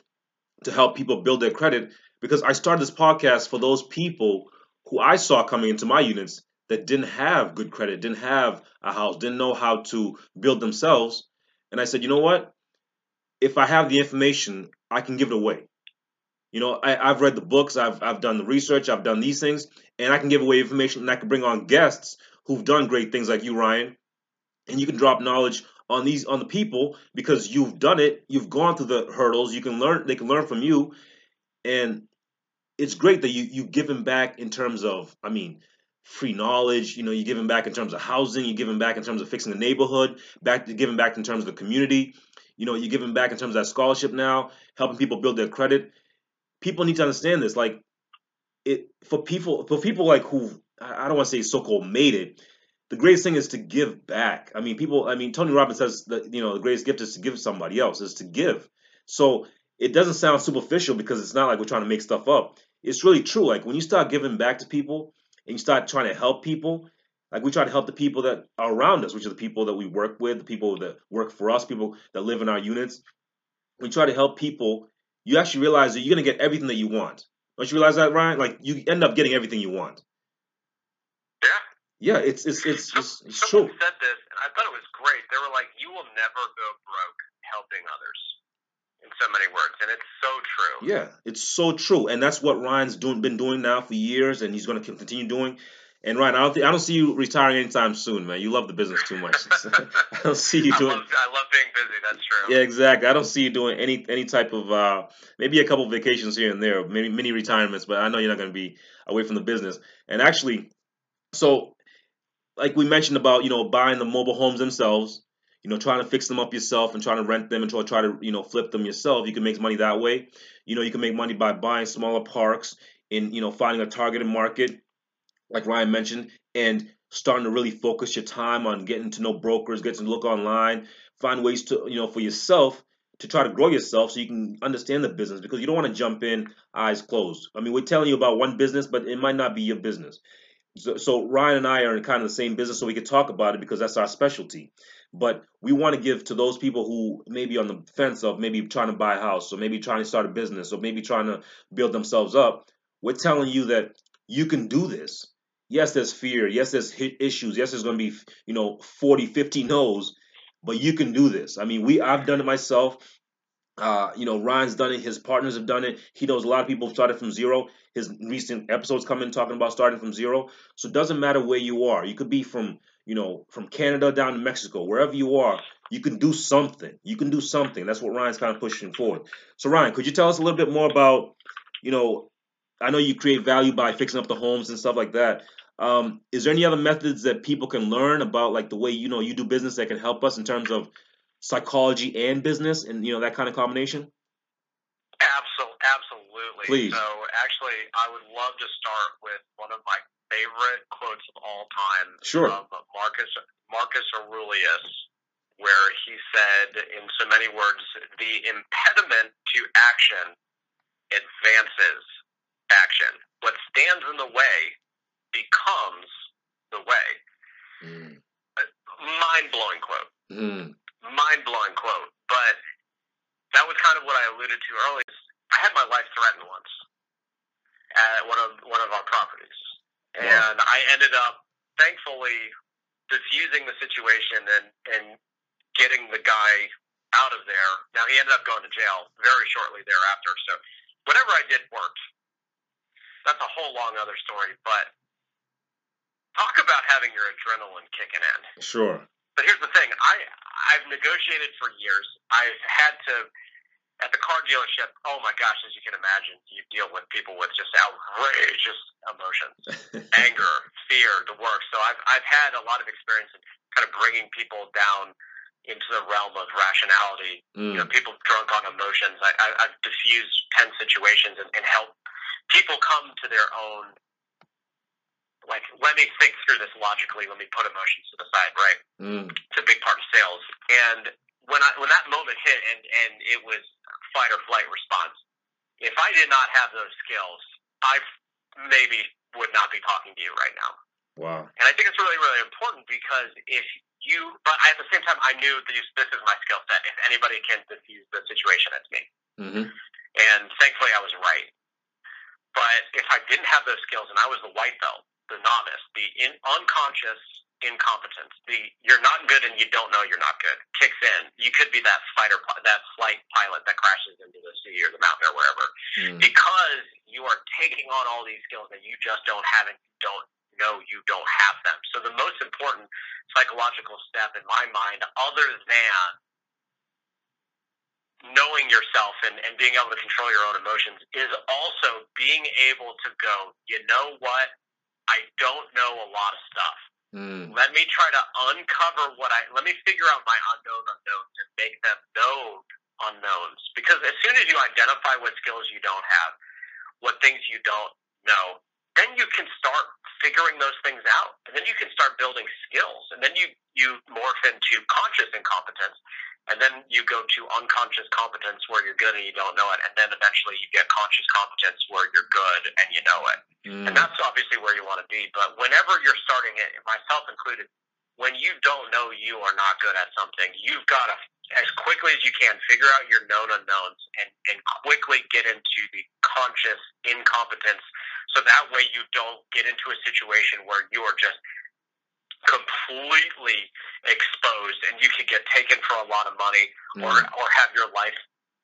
to help people build their credit. Because I started this podcast for those people who I saw coming into my units that didn't have good credit, didn't have a house, didn't know how to build themselves. And I said, you know what? if I have the information, I can give it away. You know, I, have read the books, I've, I've done the research, I've done these things, and I can give away information and I can bring on guests who've done great things like you, Ryan, and you can drop knowledge on these on the people because you've done it, you've gone through the hurdles, you can learn, they can learn from you, and it's great that you you give them back in terms of, I mean, free knowledge. You know, you give them back in terms of housing, you give them back in terms of fixing the neighborhood, back to giving back in terms of the community. You know, you're giving back in terms of that scholarship now, helping people build their credit. People need to understand this. Like it for people for people like who I don't want to say so-called made it. The greatest thing is to give back. I mean, people. I mean, Tony Robbins says that you know the greatest gift is to give somebody else is to give. So it doesn't sound superficial because it's not like we're trying to make stuff up. It's really true. Like when you start giving back to people and you start trying to help people, like we try to help the people that are around us, which are the people that we work with, the people that work for us, people that live in our units. We try to help people. You actually realize that you're going to get everything that you want. Don't you realize that, Ryan? Like you end up getting everything you want. Yeah. It's it's it's, it's, it's true. said this, and I thought it was great. They were like, "You will never go broke helping others." In so many words, and it's so true. Yeah, it's so true, and that's what Ryan's doing, been doing now for years, and he's going to continue doing. And Ryan, I don't think I don't see you retiring anytime soon, man. You love the business too much. I don't see you I doing. love, I love being busy. That's true. Yeah, exactly. I don't see you doing any any type of uh, maybe a couple vacations here and there, maybe mini retirements, but I know you're not going to be away from the business. And actually, so like we mentioned about you know buying the mobile homes themselves, you know trying to fix them up yourself and trying to rent them and try try to you know flip them yourself. You can make money that way. You know you can make money by buying smaller parks in you know finding a targeted market, like Ryan mentioned, and starting to really focus your time on getting to know brokers, getting to look online, find ways to you know for yourself to try to grow yourself so you can understand the business because you don't want to jump in eyes closed. I mean, we're telling you about one business, but it might not be your business. So, Ryan and I are in kind of the same business, so we could talk about it because that's our specialty. But we want to give to those people who may be on the fence of maybe trying to buy a house, or maybe trying to start a business, or maybe trying to build themselves up. We're telling you that you can do this. Yes, there's fear. Yes, there's issues. Yes, there's going to be, you know, 40, 50 no's, but you can do this. I mean, we I've done it myself. Uh, you know, Ryan's done it. His partners have done it. He knows a lot of people started from zero. His recent episodes come in talking about starting from zero. So it doesn't matter where you are. You could be from, you know, from Canada down to Mexico, wherever you are. You can do something. You can do something. That's what Ryan's kind of pushing forward. So Ryan, could you tell us a little bit more about, you know, I know you create value by fixing up the homes and stuff like that. Um, is there any other methods that people can learn about, like the way you know you do business that can help us in terms of psychology and business, and you know that kind of combination? Absolutely, absolutely. Please. So, actually, I would love to start with one of my favorite quotes of all time Sure. from Marcus Marcus Aurelius, where he said, in so many words, the impediment to action advances action. What stands in the way becomes the way. Mm. Mind blowing quote. Mm. Mind blowing quote. But that was kind of what I alluded to earlier. I had my life threatened once at one of one of our properties, Wow. and I ended up thankfully diffusing the situation and and getting the guy out of there. Now he ended up going to jail very shortly thereafter. So whatever I did worked. That's a whole long other story, but talk about having your adrenaline kicking in. Sure. But here's the thing: I I've negotiated for years. I've had to at the car dealership. Oh my gosh, as you can imagine, you deal with people with just outrageous emotions, anger, fear, the works. So I've I've had a lot of experience in kind of bringing people down into the realm of rationality. You know, Mm. people drunk on emotions. I, I I've diffused tense situations and, and helped people come to their own. Like, let me think through this logically. Let me put emotions to the side, right? Mm. it's a big part of sales. And when I when that moment hit and and it was fight or flight response, if I did not have those skills, I maybe would not be talking to you right now. Wow. And I think it's really really important because if you, but at the same time, I knew that this this is my skill set. If anybody can diffuse the situation, it's me. Mm-hmm. And thankfully, I was right. But if I didn't have those skills and I was the white belt, the novice, the in, unconscious incompetence, the you're not good and you don't know you're not good kicks in. You could be that fighter, that flight pilot that crashes into the sea or the mountain or wherever Mm. because you are taking on all these skills that you just don't have and you don't know you don't have them. So the most important psychological step in my mind, other than knowing yourself and, and being able to control your own emotions, is also being able to go, you know what? I don't know a lot of stuff. Mm. Let me try to uncover what I let me figure out my unknown unknowns and make them known unknowns. Because as soon as you identify what skills you don't have, what things you don't know, then you can start figuring those things out. And then you can start building skills. And then you, you morph into conscious incompetence. And then you go to unconscious competence where you're good and you don't know it. And then eventually you get conscious competence where you're good and you know it. Mm. And that's obviously where you want to be. But whenever you're starting it, myself included, when you don't know you are not good at something, you've got to as quickly as you can, figure out your known unknowns and, and quickly get into the conscious incompetence so that way you don't get into a situation where you are just completely exposed and you could get taken for a lot of money mm. or, or have your life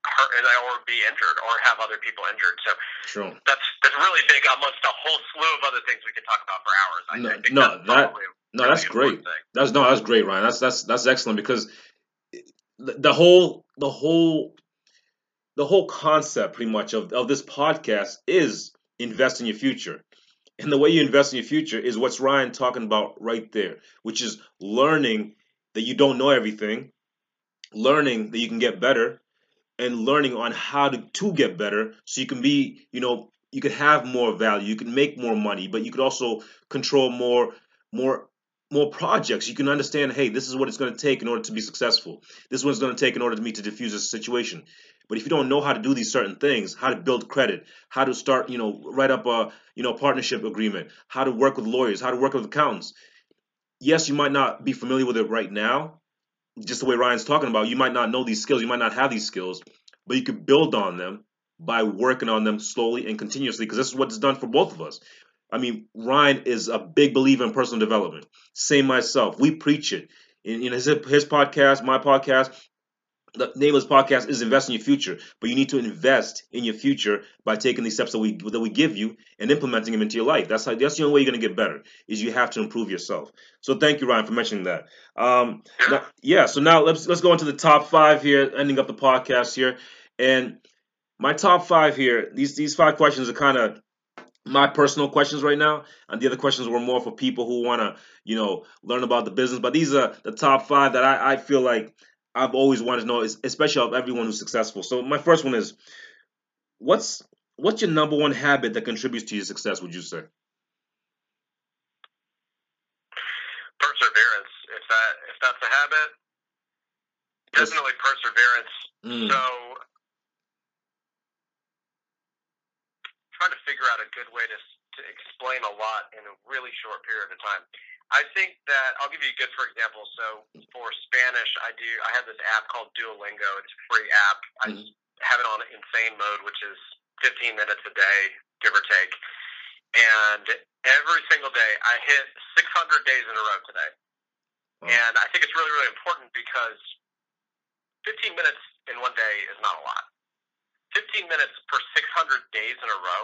hurt or be injured or have other people injured. So True. that's that's really big amongst a whole slew of other things we could talk about for hours. I, no, I think no, that's that no, that's great. That's no, that's great, Ryan. That's that's that's excellent because the, the whole the whole the whole concept pretty much of, of this podcast is invest in your future. And the way you invest in your future is what's Ryan talking about right there, which is learning that you don't know everything, learning that you can get better, and learning on how to, to get better so you can be, you know, you could have more value, you can make more money, but you could also control more more more projects. You can understand, hey, this is what it's going to take in order to be successful. This one's going to take in order to me to diffuse a situation. But if you don't know how to do these certain things, how to build credit, how to start, you know, write up a, you know, partnership agreement, how to work with lawyers, how to work with accountants. Yes, you might not be familiar with it right now, just the way Ryan's talking about. You might not know these skills, you might not have these skills, but you could build on them by working on them slowly and continuously because this is what's done for both of us. I mean, Ryan is a big believer in personal development. Same myself. We preach it. In, in his, his podcast, my podcast, the name of this podcast is invest in your future but you need to invest in your future by taking these steps that we that we give you and implementing them into your life. That's how that's the only way you're going to get better is you have to improve yourself. So thank you ryan for mentioning that. Um now, yeah so now let's let's go into the top five here ending up the podcast here. And my top five here these these five questions are kind of my personal questions right now and the other questions were more for people who want to you know learn about the business. But these are the top five that i, I feel like I've always wanted to know, especially of everyone who's successful. So my first one is, what's what's your number one habit that contributes to your success? Would you say? Perseverance. If that if that's a habit, definitely perseverance. Mm. So trying to figure out a good way to to explain a lot in a really short period of time. I think that I'll give you a good for example. So for Spanish, I do I have this app called Duolingo. It's a free app. Mm-hmm. I have it on insane mode, which is 15 minutes a day, give or take. And every single day, I hit 600 days in a row today. Oh. And I think it's really, really important because 15 minutes in one day is not a lot. 15 minutes per 600 days in a row,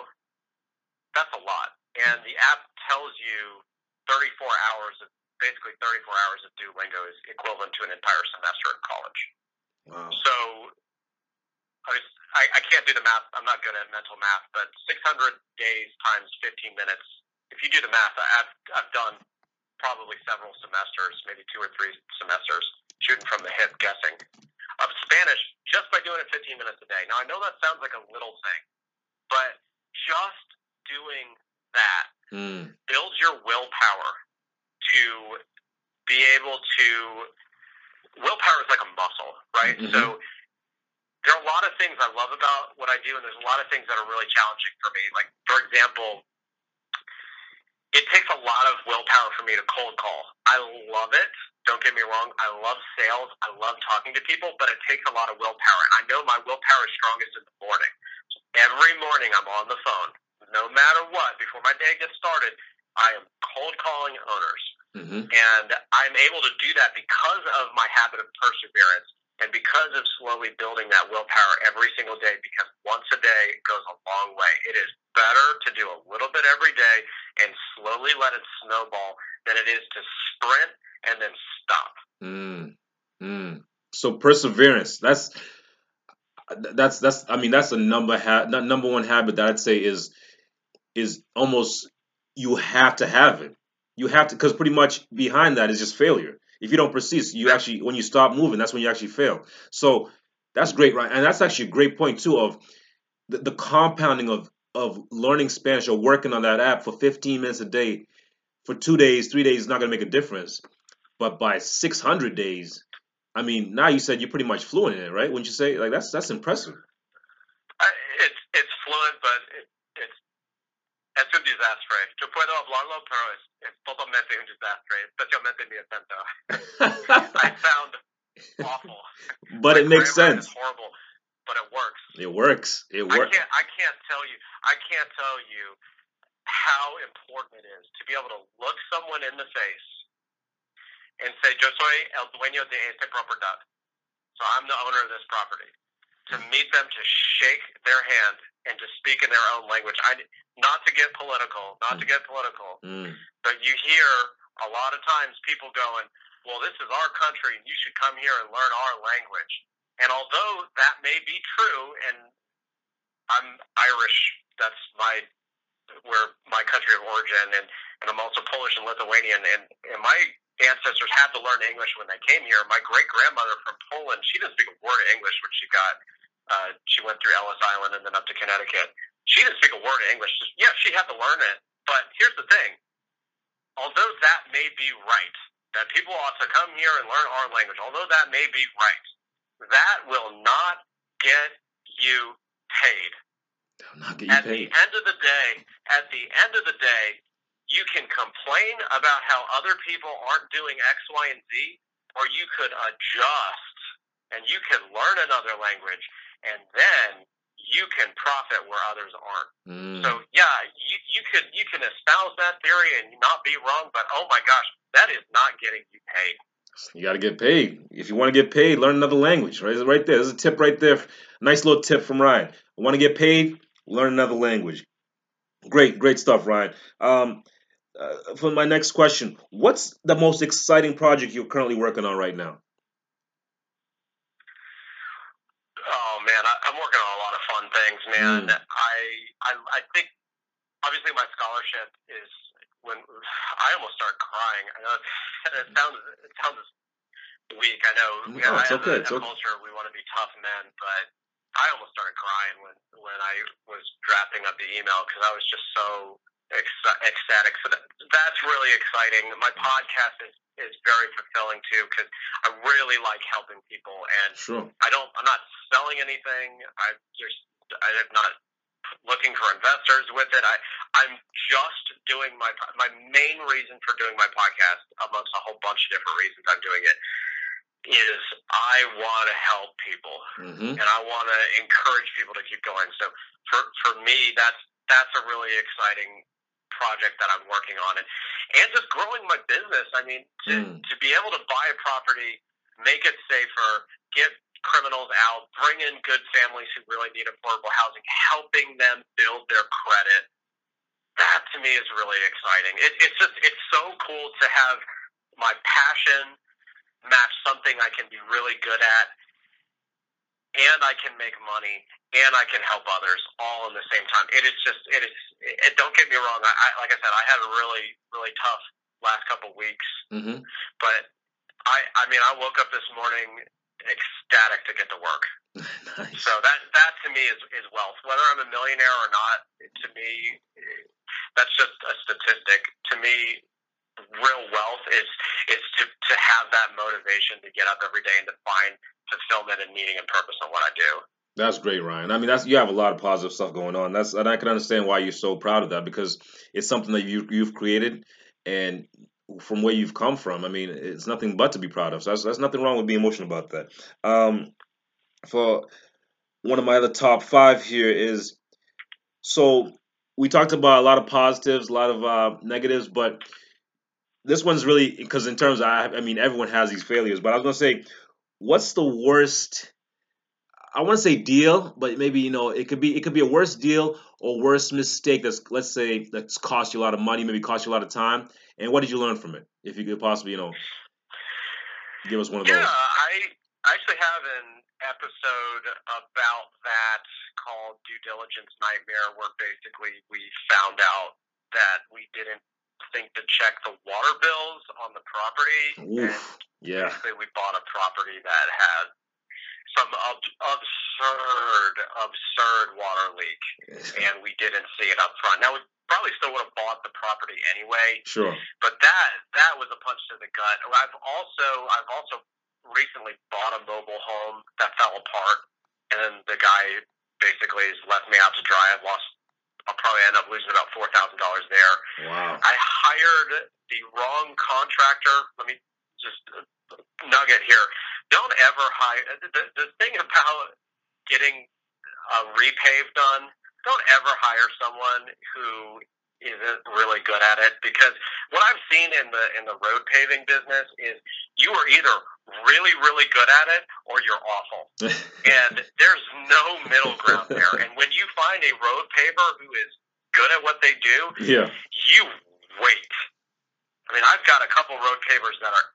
that's a lot. And the app tells you 34 hours of basically 34 hours of Duolingo is equivalent to an entire semester in college. Wow. So I, was, I, I can't do the math. I'm not good at mental math, but 600 days times 15 minutes. If you do the math, I've I've done probably several semesters, maybe two or three semesters, shooting from the hip, guessing of Spanish just by doing it 15 minutes a day. Now I know that sounds like a little thing, but just doing that mm. builds your willpower to be able to. Willpower is like a muscle, right? Mm-hmm. So there are a lot of things I love about what I do, and there's a lot of things that are really challenging for me. Like, for example, it takes a lot of willpower for me to cold call. I love it. Don't get me wrong. I love sales. I love talking to people, but it takes a lot of willpower. And I know my willpower is strongest in the morning. So every morning I'm on the phone no matter what, before my day gets started, I am cold calling owners. Mm-hmm. And I'm able to do that because of my habit of perseverance and because of slowly building that willpower every single day because once a day goes a long way. It is better to do a little bit every day and slowly let it snowball than it is to sprint and then stop. Mm. Mm. So perseverance, that's that's that's I mean that's a number ha- number one habit that I'd say is is almost you have to have it. You have to because pretty much behind that is just failure. If you don't persist, you actually when you stop moving, that's when you actually fail. So that's great, right? And that's actually a great point too of the, the compounding of of learning Spanish or working on that app for 15 minutes a day for two days, three days is not going to make a difference. But by 600 days, I mean, now you said you're pretty much fluent in it, right? Wouldn't you say like that's that's impressive? It's it's fluent, but es un desastre. Yo puedo hablarlo, pero es, es totalmente un desastre, especialmente mi acento. I found awful. but My it makes sense. is horrible, but it works. It works. It I works. can't. I can't tell you. I can't tell you how important it is to be able to look someone in the face and say, "Yo soy el dueño de este propiedad." So I'm the owner of this property. To meet them, to shake their hand, and to speak in their own language. I not to get political, not to get political, Mm, but you hear a lot of times people going, "Well, this is our country, and you should come here and learn our language." And although that may be true, and I'm Irish, that's my where my country of origin, and, and I'm also Polish and Lithuanian, and, and my ancestors had to learn English when they came here. My great grandmother from Poland, she didn't speak a word of English when she got uh, she went through Ellis Island and then up to Connecticut. She didn't speak a word of English. Yeah, she had to learn it. But here's the thing: although that may be right, that people ought to come here and learn our language, although that may be right, that will not get you paid. Not get you At the end of the day, at the end of the day, you can complain about how other people aren't doing X, Y, and Z, or you could adjust and you can learn another language, and then you can profit where others aren't. Mm. So yeah, you, you could you can espouse that theory and not be wrong, but oh my gosh, that is not getting you paid. You got to get paid. If you want to get paid, learn another language. Right, right there. There's a tip right there. Nice little tip from Ryan. Want to get paid? Learn another language. Great, great stuff, Ryan. Um, uh, for my next question, what's the most exciting project you're currently working on right now? Oh man, I, I'm working on a lot of fun things, man. Mm. I, I I think obviously my scholarship is when I almost started crying. I know it sounds it sounds weak. I know. No, Yeah, it's as okay, A, it's okay. culture, we want to be tough men, but I almost started crying when when I was drafting up the email because I was just so ex- ecstatic. So that, that's really exciting. My podcast is is very fulfilling too because I really like helping people and Sure. I don't. I'm not selling anything. I just. I'm not looking for investors with it. I. I'm just doing my. My main reason for doing my podcast, amongst a whole bunch of different reasons I'm doing it, is I want to help people Mm-hmm. and I want to encourage people to keep going. So for for me, that's that's a really exciting project that I'm working on, and and just growing my business. I mean, to Mm. to be able to buy a property, make it safer, get criminals out, bring in good families who really need affordable housing, helping them build their credit. That to me is really exciting. It, it's just it's so cool to have my passion match something I can be really good at and I can make money and I can help others all in the same time. It is just it is. It, don't get me wrong. I, I like I said, I had a really really tough last couple weeks, Mm-hmm. but I I mean I woke up this morning ecstatic to get to work. nice. So that that to me is is wealth. Whether I'm a millionaire or not, to me, that's just a statistic. To me, real wealth is is to to have that motivation to get up every day and to find fulfillment and meaning and purpose in what I do. That's great, Ryan. I mean, that's you have a lot of positive stuff going on. That's and I can understand why you're so proud of that because it's something that you you've created and from where you've come from. I mean, it's nothing but to be proud of. So that's, that's nothing wrong with being emotional about that. Um, for one of my other top five here is so we talked about a lot of positives, a lot of uh, negatives, but this one's really because in terms of I, I mean everyone has these failures, but I was gonna say, what's the worst? I want to say deal, but maybe you know it could be it could be a worse deal or worse mistake that's let's say that's cost you a lot of money, maybe cost you a lot of time. And what did you learn from it? If you could possibly you know give us one of Yeah, those. Yeah, I actually have an episode about that called Due Diligence Nightmare, where basically we found out that we didn't think to check the water bills on the property, and Oof. Yeah. basically we bought a property that had some ab- absurd, absurd water leak, and we didn't see it up front. Now we probably still would have bought the property anyway, Sure. but that that was a punch to the gut. I've also I've also recently bought a mobile home that fell apart, and then the guy basically has left me out to dry. I've lost. I'll probably end up losing about four thousand dollars there. Wow. I hired the wrong contractor. Let me just uh, nugget here. Don't ever hire. The, the thing about getting a repave done, don't ever hire someone who isn't really good at it because what I've seen in the in the road paving business is you are either really really good at it or you're awful, and there's no middle ground there. And when you find a road paver who is good at what they do, yeah, you wait. I mean, I've got a couple road pavers that are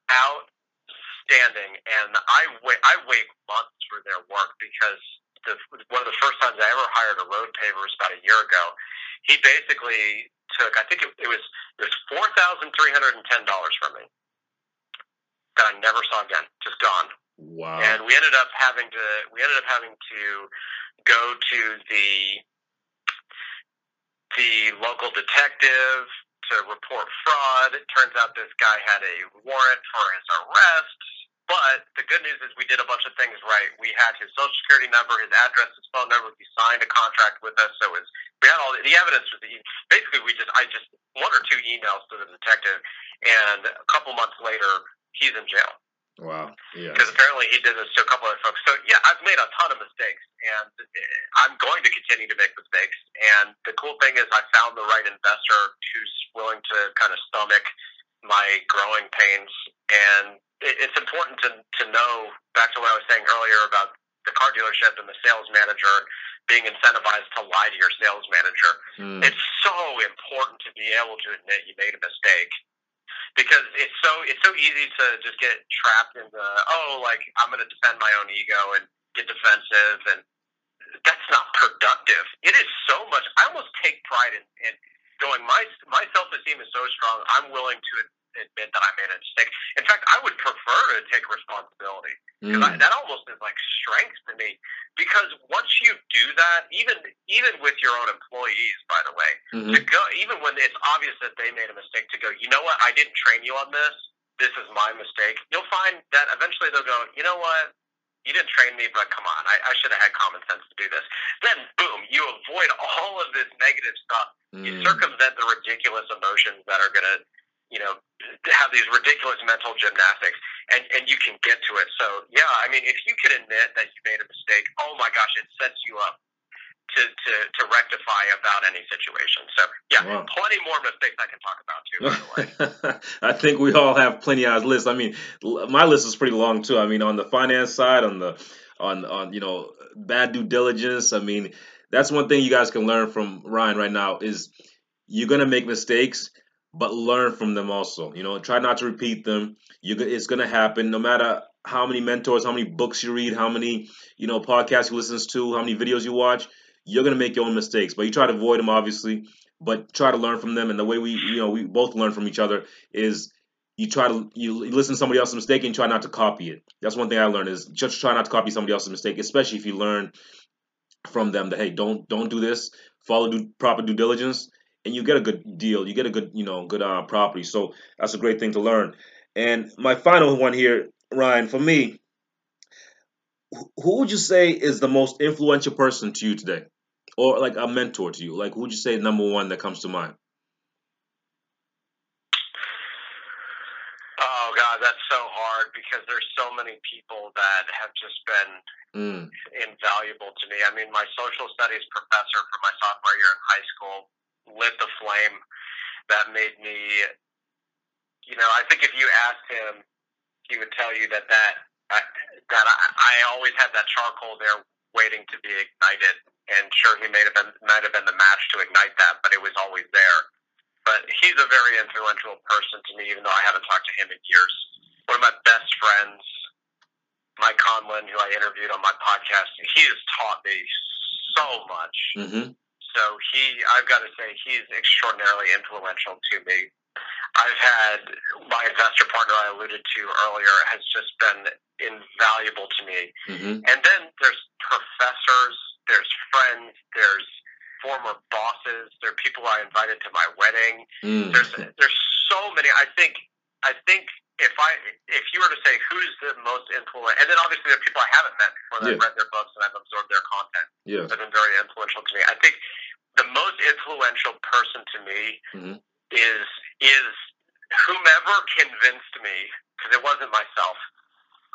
outstanding, and I wait. I wait months for their work because the, one of the first times I ever hired a road paver was about a year ago. He basically took, I think it, it was it was four thousand three hundred and ten dollars from me that I never saw again, just gone. Wow. And we ended up having to we ended up having to go to the the local detective to report fraud. It turns out this guy had a warrant for his arrest. But the good news is we did a bunch of things right. We had his social security number, his address, his phone number. He signed a contract with us, so it was we had all the, the evidence. Was basically we just I just one or two emails to the detective, and a couple months later he's in jail. Wow. Yeah. Because apparently he did this to a couple other folks. So yeah, I've made a ton of mistakes, and eh, I'm going to continue to make mistakes. And the cool thing is, I found the right investor who's willing to kind of stomach my growing pains. And it's important to to know back to what I was saying earlier about the car dealership and the sales manager being incentivized to lie to your sales manager. Mm. It's so important to be able to admit you made a mistake because it's so it's so easy to just get trapped in the oh like I'm going to defend my own ego and get defensive and that's not productive. It is so much. I almost take pride in, in going my my self esteem is so strong. I'm willing to admit that I made a mistake. In fact, I would prefer to take responsibility because Mm. that almost is like strength to me. Because once you do that, even even with your own employees, by the way, Mhm. to go even when it's obvious that they made a mistake, to go, you know what, I didn't train you on this. This is my mistake. You'll find that eventually they'll go, you know what, you didn't train me, but come on, I, I should have had common sense to do this. Then boom, you avoid all of this negative stuff you Mm. circumvent the ridiculous emotions that are going to, you know, have these ridiculous mental gymnastics, and and you can get to it. So yeah, I mean, if you can admit that you made a mistake, oh my gosh, it sets you up to to to rectify about any situation. So yeah, Wow. plenty more mistakes I can talk about too. By the way. I think we all have plenty on our list. I mean, my list is pretty long too. I mean, on the finance side, on the on on you know bad due diligence. I mean, that's one thing you guys can learn from Ryan right now is you're gonna make mistakes, but learn from them also. You know, try not to repeat them. You it's gonna happen no matter how many mentors, how many books you read, how many you know podcasts you listen to, how many videos you watch. You're gonna make your own mistakes, but you try to avoid them obviously but try to learn from them. And the way we, you know, we both learn from each other is you try to you listen to somebody else's mistake and try not to copy it. That's one thing I learned is just try not to copy somebody else's mistake, especially if you learn from them that hey, don't don't do this, follow due, proper due diligence, and you get a good deal. You get a good, you know, good uh, property. So that's a great thing to learn. And my final one here, Ryan, for me, who would you say is the most influential person to you today? Or like a mentor to you? Like who would you say number one that comes to mind? Oh God, that's so hard because there's so many people that have just been Mm, invaluable to me. I mean, my social studies professor from my sophomore year in high school lit the flame that made me. You know, I think if you asked him, he would tell you that that I, that I, I always had that charcoal there waiting to be ignited. And sure, he may have been might have been the match to ignite that, but it was always there. But he's a very influential person to me, even though I haven't talked to him in years. One of my best friends, Mike Conlin, who I interviewed on my podcast, he has taught me so much. hmm So he, I've got to say, he's extraordinarily influential to me. I've had my investor partner I alluded to earlier has just been invaluable to me. hmm And then there's professors, there's friends, there's former bosses, there are people I invited to my wedding. Mm. There's there's so many. I think I think if I if you were to say who's the most influential, and then obviously there are people I haven't met before that I've read their books and I've absorbed their content Yeah. have been very influential to me. I think the most influential person to me Mhm. is is whomever convinced me because it wasn't myself.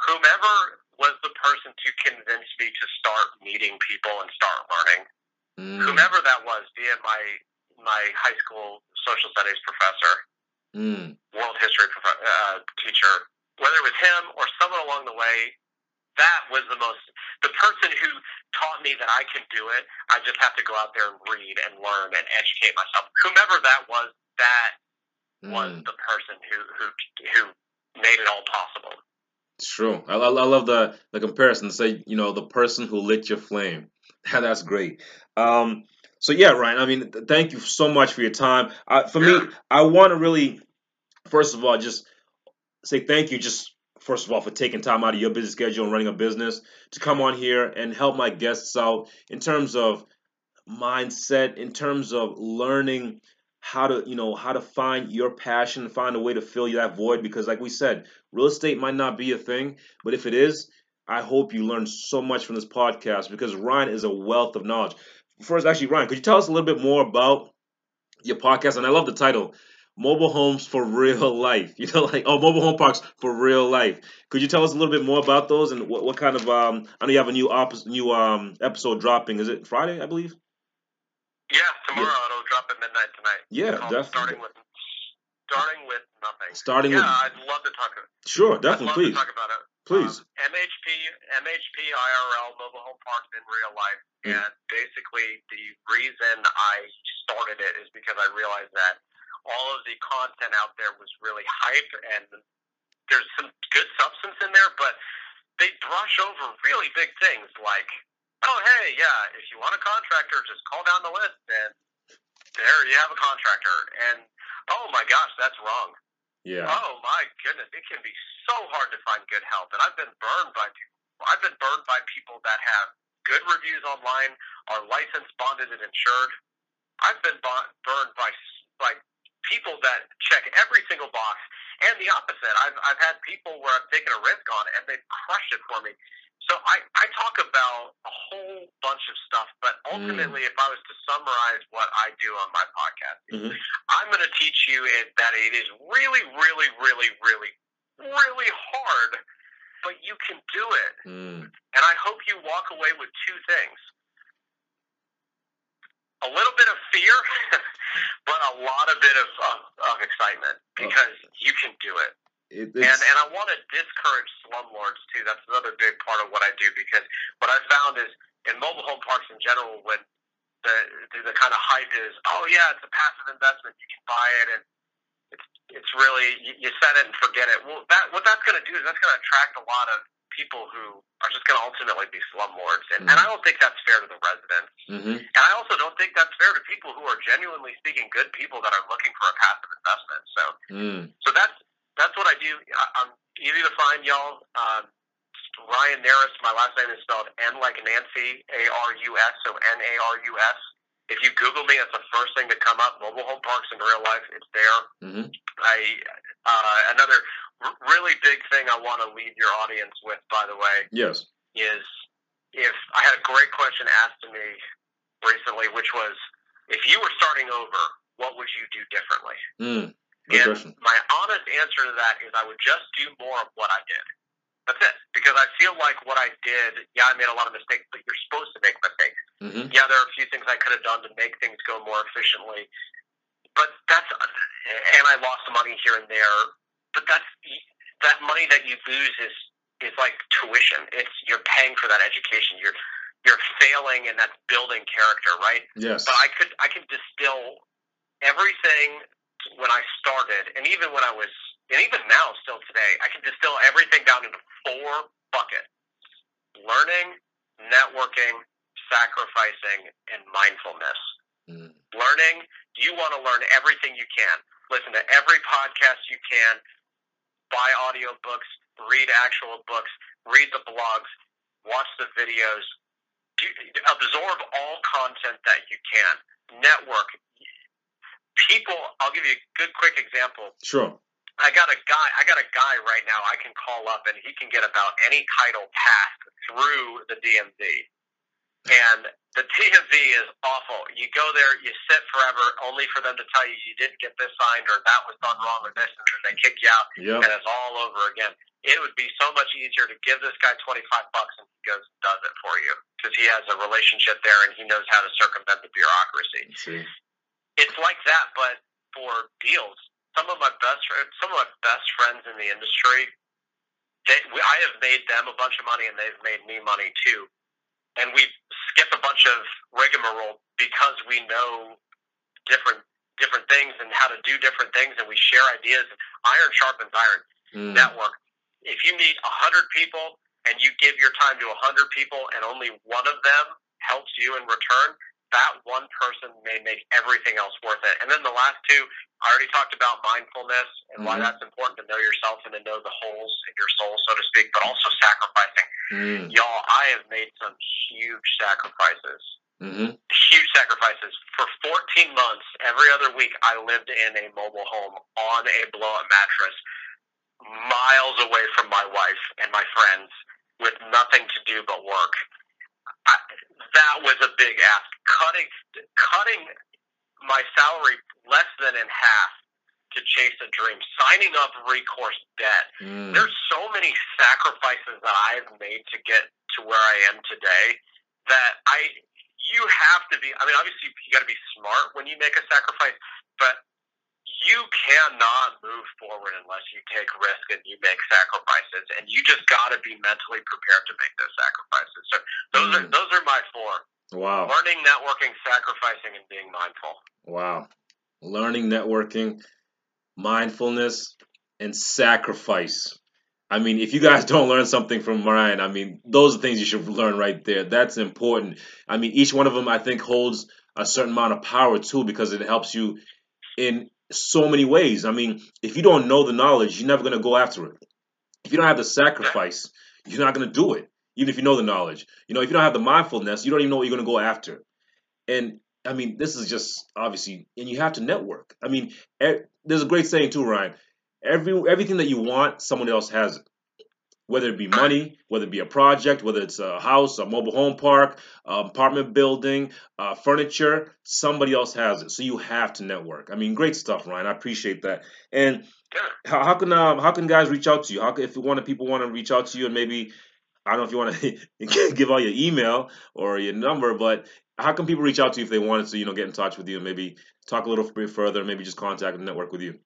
whomever was the person to convince me to start meeting people and start learning, Mm. whomever that was, be it my my high school social studies professor, Mm. world history prof- uh, teacher, whether it was him or someone along the way, that was the most the person who taught me that I can do it. I just have to go out there and read and learn and educate myself. Whomever that was, that was Mm. the person who who who made it all possible. It's true. I, I, I love the the comparison. Say, you know, the person who lit your flame. That's great. Um, so yeah, Ryan. I mean, th- thank you so much for your time. Uh, for me, I want to really, first of all, just say thank you. Just first of all, for taking time out of your busy schedule and running a business to come on here and help my guests out in terms of mindset, in terms of learning how to, you know, how to find your passion, find a way to fill that void. Because, like we said, real estate might not be a thing, but if it is, I hope you learn so much from this podcast because Ryan is a wealth of knowledge. First, actually, Ryan, could you tell us a little bit more about your podcast? And I love the title, Mobile Homes for Real Life. You know, like oh, mobile home parks for real life. Could you tell us a little bit more about those and what, what kind of um? I know you have a new op- new um episode dropping. Is it Friday? I believe. Yeah, tomorrow it'll drop at midnight tonight. Yeah, definitely. Starting with starting with nothing. Starting yeah, with I'd love to talk. About it. Sure, I'd definitely, love please, to talk about it. please. Um, MHP, MHP IRL, mobile home parks in real life. Mm. And basically, the reason I started it is because I realized that all of the content out there was really hype and there's some good substance in there, but they brush over really big things like, oh, hey, yeah, if you want a contractor, just call down the list and there you have a contractor. And oh my gosh, that's wrong. yeah, Oh my goodness, it can be so hard to find good help, and I've been burned by people. I've been burned by people that have good reviews online, are licensed, bonded, and insured. I've been bon- burned by by people that check every single box, and the opposite. I've I've had people where I've taken a risk on, and they've crushed it for me. So I I talk about a whole bunch of stuff, but ultimately, if I was to summarize what I do on my podcast. Mhm. I'm going to teach you it, that it is really, really, really, really, really hard, but you can do it. mm. And I hope you walk away with two things a little bit of fear, but a lot of bit of, of, of excitement oh. because you can do it. It, And, and I want to discourage slumlords too. That's another big part of what I do because what I found is in mobile home parks in general, when the the, the kind of hype is, oh yeah, it's a passive investment, you can buy it, and it's it's really you, you set it and forget it. Well, that what that's going to do is that's going to attract a lot of people who are just going to ultimately be slumlords, and, and I don't think that's fair to the residents. mhm. And I also don't think that's fair to people who are genuinely speaking good people that are looking for a passive investment. So Mm. so that's that's what I do. I, I'm easy to find, y'all. Um, Ryan Narus. My last name is spelled N like Nancy, A R U S. So N A R U S. If you Google me, that's the first thing to come up. Mobile home parks in real life. It's there. Mhm. I uh, another r- really big thing I want to leave your audience with, by the way, Yes. is if I had a great question asked to me recently, which was, if you were starting over, what would you do differently? Mm. And question. my honest answer to that is I would just do more of what I did. That's it. Because I feel like what I did, yeah, I made a lot of mistakes, but you're supposed to make mistakes. hmm Yeah, there are a few things I could have done to make things go more efficiently. But that's, and I lost money here and there. But that's, that money that you lose is, is like tuition. It's, you're paying for that education. You're, you're failing and that's building character, right? Yes. but I could I can distill everything when I started, and even when I was, and even now, still today, I can distill everything down into four buckets: learning, networking, sacrificing, and mindfulness. Mm. Learning, you want to learn everything you can. Listen to every podcast you can. Buy audiobooks, read actual books, read the blogs, watch the videos, do, absorb all content that you can. Network. People, I'll give you a good quick example. Sure. I got a guy. I got a guy right now. I can call up and he can get about any title passed through the DMV. And the DMV is awful. You go there, you sit forever, only for them to tell you you didn't get this signed or that was done wrong or this, and they kick you out, Yep. and it's all over again. It would be so much easier to give this guy twenty five bucks and he goes and does it for you because he has a relationship there and he knows how to circumvent the bureaucracy. It's like that, but for deals. Some of my best friends, some of my best friends in the industry, they, we, I have made them a bunch of money and they've made me money too. And we skip a bunch of rigmarole because we know different different things and how to do different things, and we share ideas. Iron sharpens iron. Mm. Network. If you meet a hundred people and you give your time to a hundred people, and only one of them helps you in return, that one person may make everything else worth it. And then the last two, I already talked about mindfulness and why Mhm. that's important to know yourself and to know the holes in your soul, so to speak, but also sacrificing. Mm. Y'all, I have made some huge sacrifices. Mm-hmm. Huge sacrifices. For 14 months, every other week, I lived in a mobile home on a blow up mattress, miles away from my wife and my friends, with nothing to do but work. I, that was a big ask. Cutting, cutting my salary less than in half to chase a dream, signing up recourse debt, Mm. there's so many sacrifices that I've made to get to where I am today that I you have to be I mean obviously you got to be smart when you make a sacrifice but you cannot move forward unless you take risk and you make sacrifices and you just got to be mentally prepared to make those sacrifices so those are Mm. those are my four Wow. learning networking sacrificing and being mindful Wow. Learning, networking, mindfulness, and sacrifice. I mean, if you guys don't learn something from Ryan, I mean, those are things you should learn right there. That's important. I mean, each one of them, I think, holds a certain amount of power too because it helps you in so many ways. I mean, if you don't know the knowledge, you're never going to go after it. If you don't have the sacrifice, you're not going to do it, even if you know the knowledge. You know, if you don't have the mindfulness, you don't even know what you're going to go after. And I mean, this is just obviously, and you have to network. I mean, there's a great saying too, Ryan. Every everything that you want, someone else has it. Whether it be money, whether it be a project, whether it's a house, a mobile home park, apartment building, uh, furniture, somebody else has it. So you have to network. I mean, great stuff, Ryan. I appreciate that. And how, can um, how can guys reach out to you? How if you want people want to reach out to you and maybe I don't know if you want to give out your email or your number, but how can people reach out to you if they wanted to, you know, get in touch with you and maybe talk a little bit further, maybe just contact and network with you?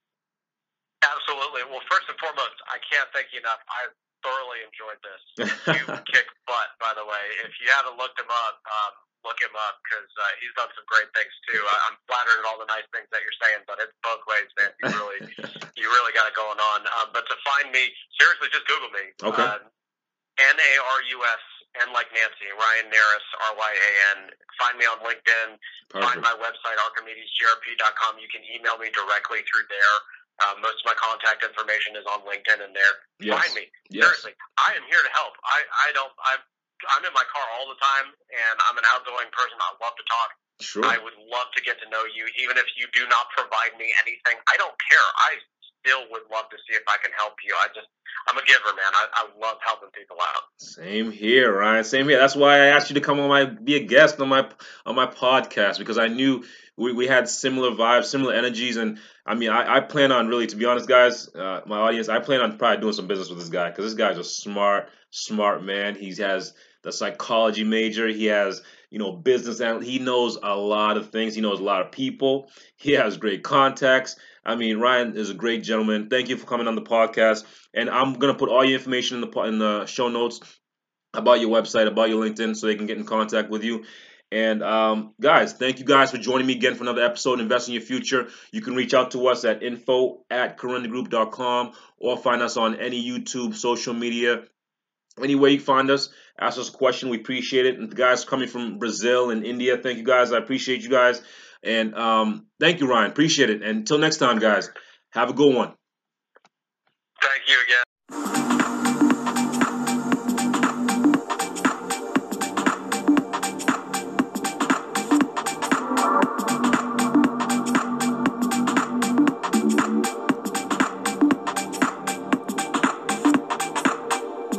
Absolutely. Well, first and foremost, I can't thank you enough. I thoroughly enjoyed this. You kick butt, by the way. If you haven't looked him up, um, look him up because uh, he's done some great things too. I, I'm flattered at all the nice things that you're saying, but it's both ways, man. You really, you really got it going on. Um, but to find me, seriously, just Google me. Okay. Uh, N A R U S N like Nancy, Ryan Narus, R Y A N. Find me on LinkedIn. Perfect. Find my website, archimedesgrp.com. You can email me directly through there. Uh, most of my contact information is on LinkedIn and there. Yes. Find me. Yes. Seriously, I am here to help. I, I don't. I'm I'm in my car all the time, and I'm an outgoing person. I love to talk. Sure. I would love to get to know you, even if you do not provide me anything. I don't care. I still would love to see if I can help you. I just I'm a giver, man. I, I love helping people out. Same here, Ryan. Same here. That's why I asked you to come on my be a guest on my on my podcast because I knew we, we had similar vibes, similar energies, and I mean I, I plan on really to be honest, guys, uh, my audience, I plan on probably doing some business with this guy because this guy's a smart, smart man. He has the psychology major. He has you know business and he knows a lot of things. He knows a lot of people. He has great contacts. I mean, Ryan is a great gentleman. Thank you for coming on the podcast. And I'm gonna put all your information in the in the show notes about your website, about your LinkedIn, so they can get in contact with you. And um, guys, thank you guys for joining me again for another episode. Invest in your future. You can reach out to us at info at corundagroup.com or find us on any YouTube, social media, anywhere you find us. Ask us a question. We appreciate it. And the guys coming from Brazil and India, thank you guys. I appreciate you guys. And um, thank you, Ryan. Appreciate it. And until next time, guys, have a good one. Thank you again.